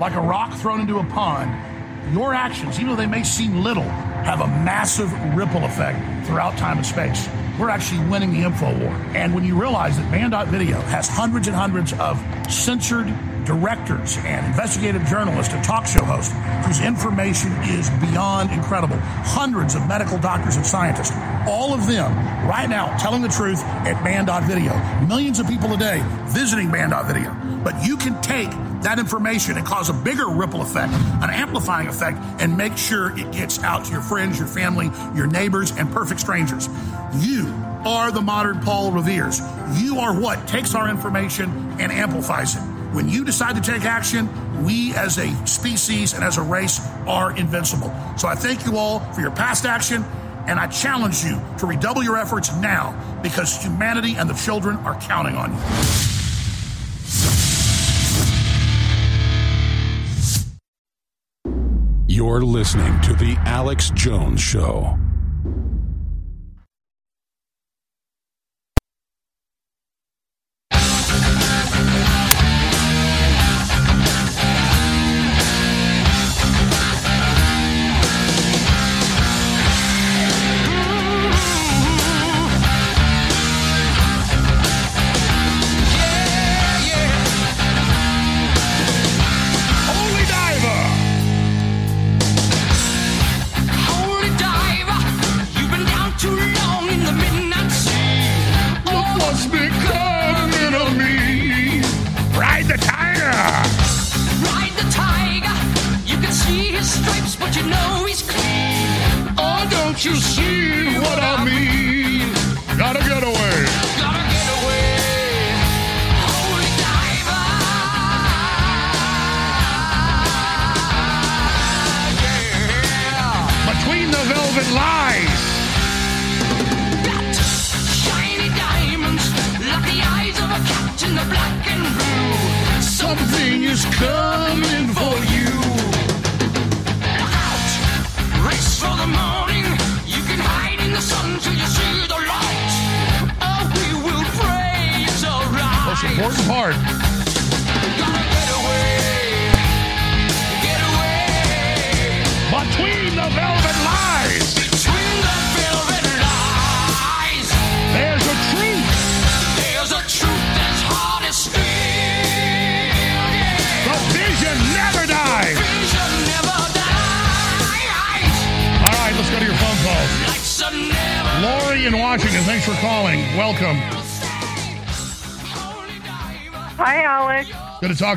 Like a rock thrown into a pond, your actions, even though they may seem little, have a massive ripple effect throughout time and space. We're actually winning the info war. And when you realize that Banned.video has hundreds and hundreds of censored directors and investigative journalists and talk show hosts whose information is beyond incredible. Hundreds of medical doctors and scientists, all of them right now telling the truth at Banned.video. Millions of people a day visiting Banned.video. But you can take that information and cause a bigger ripple effect, an amplifying effect, and make sure it gets out to your friends, your family, your neighbors, and perfect strangers. You are the modern Paul Revere's. You are what takes our information and amplifies it. When you decide to take action, we as a species and as a race are invincible. So I thank you all for your past action And I challenge you to redouble your efforts now because humanity and the children are counting on you. You're listening to The Alex Jones Show.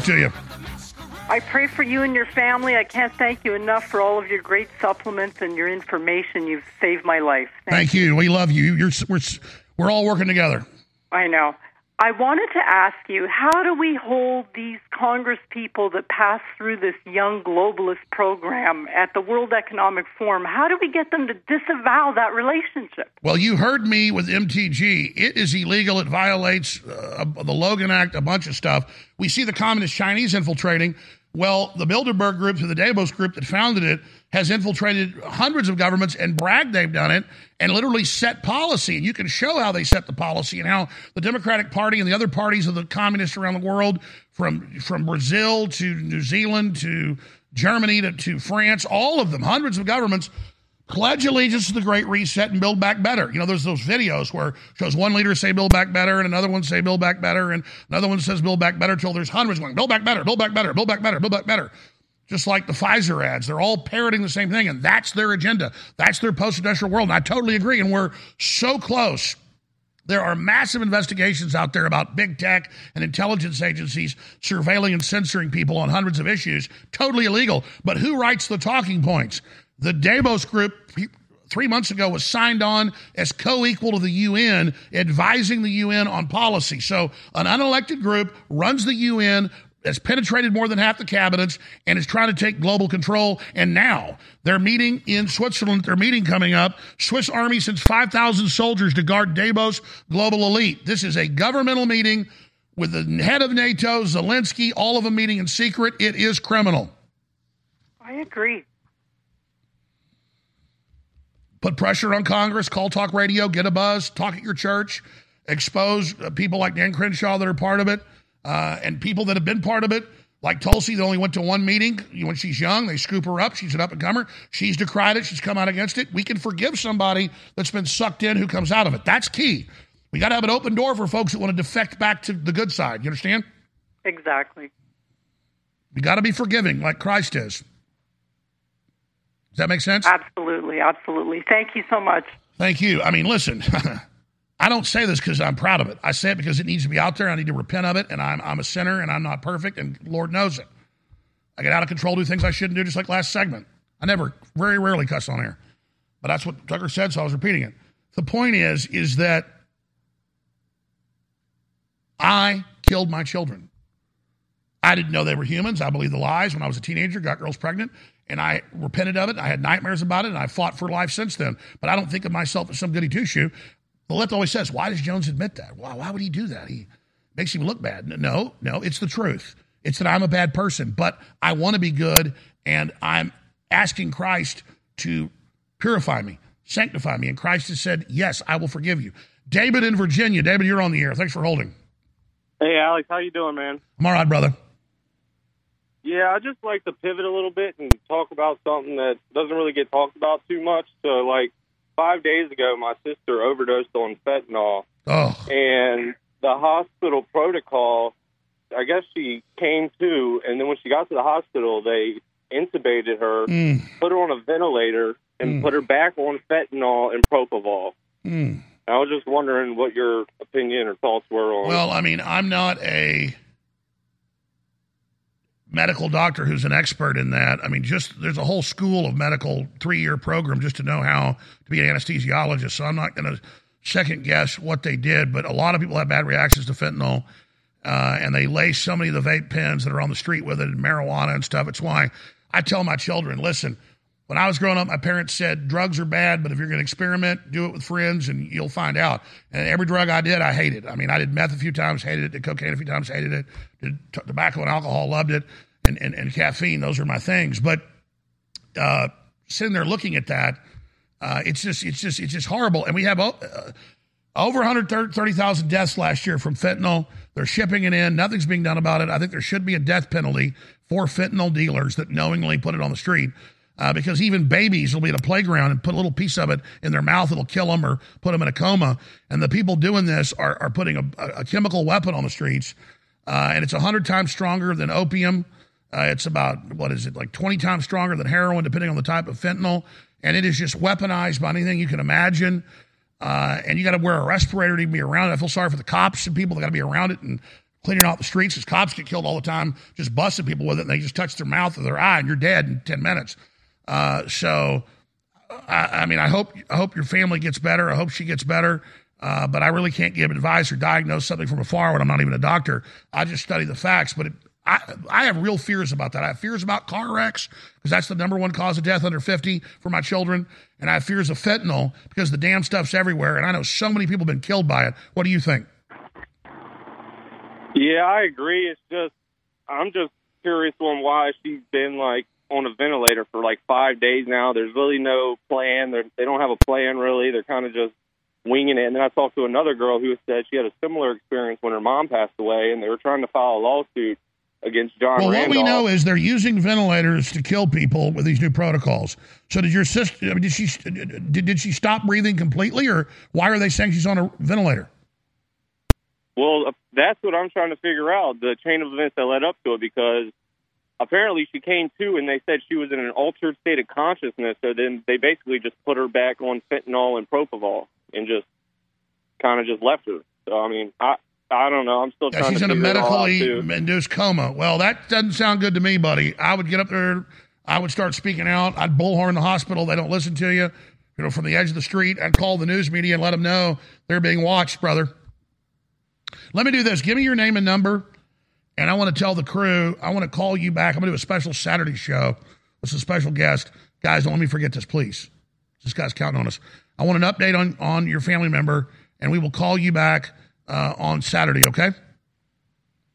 To you. I pray for you and your family. I can't thank you enough for all of your great supplements and your information. You've saved my life. Thank you. We love you. You're we're we're all working together. I know. I wanted to ask you, how do we hold these Congress people that pass through this young globalist program at the World Economic Forum? How do we get them to disavow that relationship? Well, you heard me with MTG. It is illegal. It violates uh, the Logan Act, a bunch of stuff. We see the communist Chinese infiltrating. Well, the Bilderberg group, the Davos group that founded it, has infiltrated hundreds of governments and bragged they've done it and literally set policy. And you can show how they set the policy and how the Democratic Party and the other parties of the communists around the world, from from Brazil to New Zealand to Germany to, to France, all of them, hundreds of governments pledge allegiance to the Great Reset and Build Back Better. You know, there's those videos where shows one leader say Build Back Better and another one say Build Back Better and another one says Build Back Better till there's hundreds going Build Back Better, Build Back Better, Build Back Better, Build Back Better. Just like the Pfizer ads, they're all parroting the same thing, and that's their agenda. That's their post-industrial world. And I totally agree. And we're so close. There are massive investigations out there about big tech and intelligence agencies surveilling and censoring people on hundreds of issues. Totally illegal. But who writes the talking points? The Davos Group three months ago was signed on as co-equal to the UN, advising the UN on policy. So an unelected group runs the UN, has penetrated more than half the cabinets, and is trying to take global control. And now they're meeting in Switzerland. Their meeting coming up. Swiss Army sends 5,000 soldiers to guard Davos global elite. This is a governmental meeting with the head of NATO, Zelensky, all of them meeting in secret. It is criminal. I agree. Put pressure on Congress, call talk radio, get a buzz, talk at your church, expose uh, people like Dan Crenshaw that are part of it, uh, and people that have been part of it, like Tulsi, that only went to one meeting when she's young. They scoop her up. She's an up and comer. She's decried it. She's come out against it. We can forgive somebody that's been sucked in who comes out of it. That's key. We got to have an open door for folks that want to defect back to the good side. You understand? Exactly. We got to be forgiving like Christ is. Does that make sense? Absolutely, absolutely. Thank you so much. Thank you. I mean, listen, I don't say this because I'm proud of it. I say it because it needs to be out there. I need to repent of it, and I'm, I'm a sinner, and I'm not perfect, and Lord knows it. I get out of control, do things I shouldn't do, just like last segment. I never, very rarely cuss on air, but that's what Tucker said, so I was repeating it. The point is, is that I killed my children. I didn't know they were humans. I believed the lies when I was a teenager, got girls pregnant, and I repented of it. I had nightmares about it, and I fought for life since then. But I don't think of myself as some goody two shoe. The left always says, "Why does Jones admit that? Why, why would he do that? He makes him look bad." No, no, it's the truth. It's that I'm a bad person, but I want to be good, and I'm asking Christ to purify me, sanctify me. And Christ has said, "Yes, I will forgive you." David in Virginia. David, you're on the air. Thanks for holding. Hey, Alex, how you doing, man? I'm all right, brother. Yeah, I just like to pivot a little bit and talk about something that doesn't really get talked about too much. So, like five days ago, my sister overdosed on fentanyl, Oh, and the hospital protocol. I guess she came to, and then when she got to the hospital, they intubated her, Mm. put her on a ventilator, and Mm. put her back on fentanyl and propofol. Mm. I was just wondering what your opinion or thoughts were on. Well, I mean, I'm not a medical doctor who's an expert in that. I mean, just there's a whole school of medical three year program just to know how to be an anesthesiologist. So I'm not going to second guess what they did, but a lot of people have bad reactions to fentanyl. Uh, and they lace so many of the vape pens that are on the street with it and marijuana and stuff. It's why I tell my children, listen, when I was growing up, my parents said drugs are bad, but if you're going to experiment, do it with friends and you'll find out. And every drug I did, I hated. It. I mean, I did meth a few times, hated it. Did cocaine a few times, hated it. Did t- tobacco and alcohol, loved it. And, and, and caffeine, those are my things. But uh, sitting there looking at that, uh, it's just, it's just, it's just horrible. And we have uh, over 130,000 deaths last year from fentanyl. They're shipping it in. Nothing's being done about it. I think there should be a death penalty for fentanyl dealers that knowingly put it on the street. Uh, because even babies will be at a playground and put a little piece of it in their mouth. It'll kill them or put them in a coma. And the people doing this are, are putting a, a chemical weapon on the streets. Uh, and it's 100 times stronger than opium. Uh, it's about, what is it, like 20 times stronger than heroin, depending on the type of fentanyl. And it is just weaponized by anything you can imagine. Uh, and you got to wear a respirator to even be around it. I feel sorry for the cops and people that got to be around it and cleaning out the streets because cops get killed all the time just busting people with it and they just touch their mouth or their eye and you're dead in 10 minutes. Uh, so, I, I mean, I hope I hope your family gets better. I hope she gets better. Uh, but I really can't give advice or diagnose something from afar when I'm not even a doctor. I just study the facts. But it, I, I have real fears about that. I have fears about car wrecks because that's the number one cause of death under 50 for my children. And I have fears of fentanyl because the damn stuff's everywhere. And I know so many people have been killed by it. What do you think? Yeah, I agree. It's just I'm just curious on why she's been like on a ventilator for like five days now. There's really no plan. They're, they don't have a plan really. They're kind of just winging it. And then I talked to another girl who said she had a similar experience when her mom passed away, and they were trying to file a lawsuit against John. Well, what we know is they're using ventilators to kill people with these new protocols. So did your sister? I mean, did she did, did she stop breathing completely, or why are they saying she's on a ventilator? Well, uh, that's what I'm trying to figure out the chain of events that led up to it because apparently she came to and they said she was in an altered state of consciousness. So then they basically just put her back on fentanyl and propofol and just kind of just left her. So I mean, I I don't know. I'm still Yeah, trying she's to in a figure it all out, medically induced coma. Well, that doesn't sound good to me, buddy. I would get up there. I would start speaking out. I'd bullhorn the hospital. They don't listen to you. You know, from the edge of the street, I'd call the news media and let them know they're being watched, brother. Let me do this. Give me your name and number, and I want to tell the crew. I want to call you back. I'm going to do a special Saturday show with a special guest. Guys, don't let me forget this, please. This guy's counting on us. I want an update on on your family member, and we will call you back uh, on Saturday. Okay.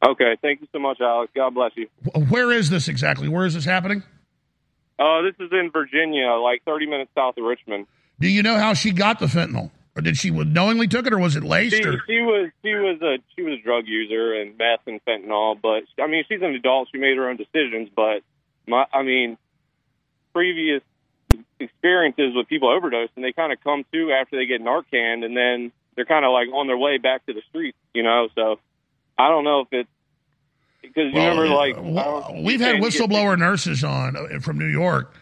Okay, thank you so much, Alex. God bless you. Where is this exactly? Where is this happening? Uh, this is in Virginia, like 30 minutes south of Richmond. Do you know how she got the fentanyl, or did she knowingly took it, or was it laced? She, Or she was she was a she was a drug user and meth and fentanyl, but I mean she's an adult. She made her own decisions, but my I mean previous experiences with people overdose and they kind of come to after they get Narcan and then they're kind of like on their way back to the streets, you know. So I don't know if it's because you Well, remember like well, we've had whistleblower nurses on uh, from New York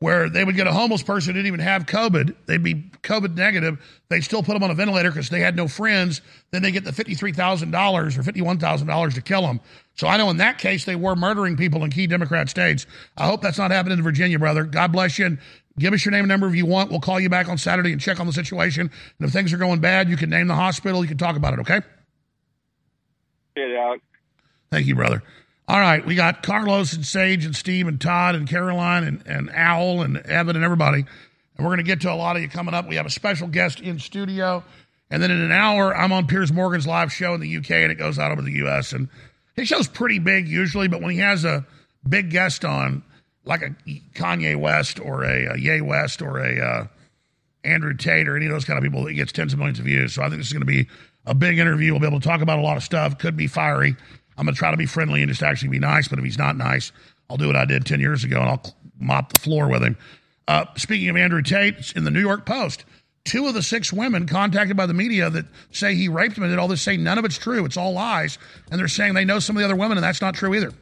where they would get a homeless person who didn't even have COVID. They'd be COVID negative. They'd still put them on a ventilator because they had no friends. Then they get the $53,000 or $51,000 to kill them. So I know in that case, they were murdering people in key Democrat states. I hope that's not happening in Virginia, brother. God bless you. And give us your name and number if you want. We'll call you back on Saturday and check on the situation. And if things are going bad, you can name the hospital. You can talk about it, okay? Yeah. Thank you, brother. All right, we got Carlos and Sage and Steve and Todd and Caroline and, and Owl and Evan and everybody. And we're going to get to a lot of you coming up. We have a special guest in studio. And then in an hour, I'm on Piers Morgan's live show in the UK and it goes out over the US. And his show's pretty big usually, but when he has a big guest on, like a Kanye West or a, a Ye West or a uh, Andrew Tate or any of those kind of people, he gets tens of millions of views. So I think this is going to be a big interview. We'll be able to talk about a lot of stuff. Could be fiery. I'm going to try to be friendly and just actually be nice. But if he's not nice, I'll do what I did 10 years ago and I'll mop the floor with him. Uh, speaking of Andrew Tate, in the New York Post, two of the six women contacted by the media that say he raped them and did all this say none of it's true. It's all lies. And they're saying they know some of the other women, and that's not true either.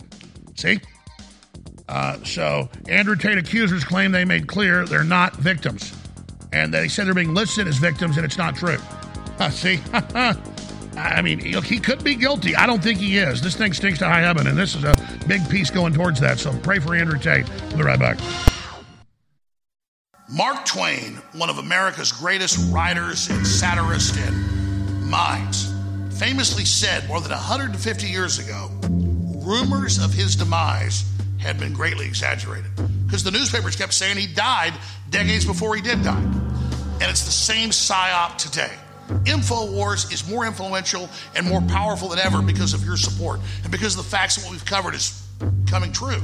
See? Uh, so Andrew Tate accusers claim they made clear they're not victims. And they said they're being listed as victims, and it's not true. Uh, see? I mean, look, he could be guilty. I don't think he is. This thing stinks to high heaven, and this is a big piece going towards that. So pray for Andrew Tate. We'll be right back. Mark Twain, one of America's greatest writers and satirists and minds, famously said more than 150 years ago rumors of his demise had been greatly exaggerated because the newspapers kept saying he died decades before he did die. And it's the same psyop today. InfoWars is more influential and more powerful than ever because of your support and because of the facts that what we've covered is coming true.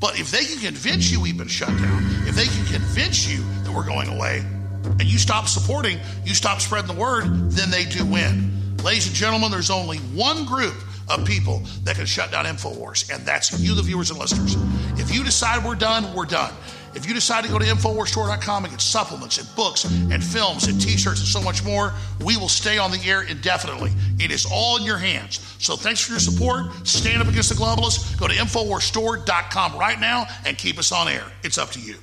But if they can convince you we've been shut down, if they can convince you that we're going away, and you stop supporting, you stop spreading the word, then they do win. Ladies and gentlemen, there's only one group of people that can shut down InfoWars, and that's you, the viewers and listeners. If you decide we're done, we're done. If you decide to go to InfoWarsStore.com and get supplements and books and films and t shirts and so much more, we will stay on the air indefinitely. It is all in your hands. So thanks for your support. Stand up against the globalists. Go to InfoWarsStore.com right now and keep us on air. It's up to you.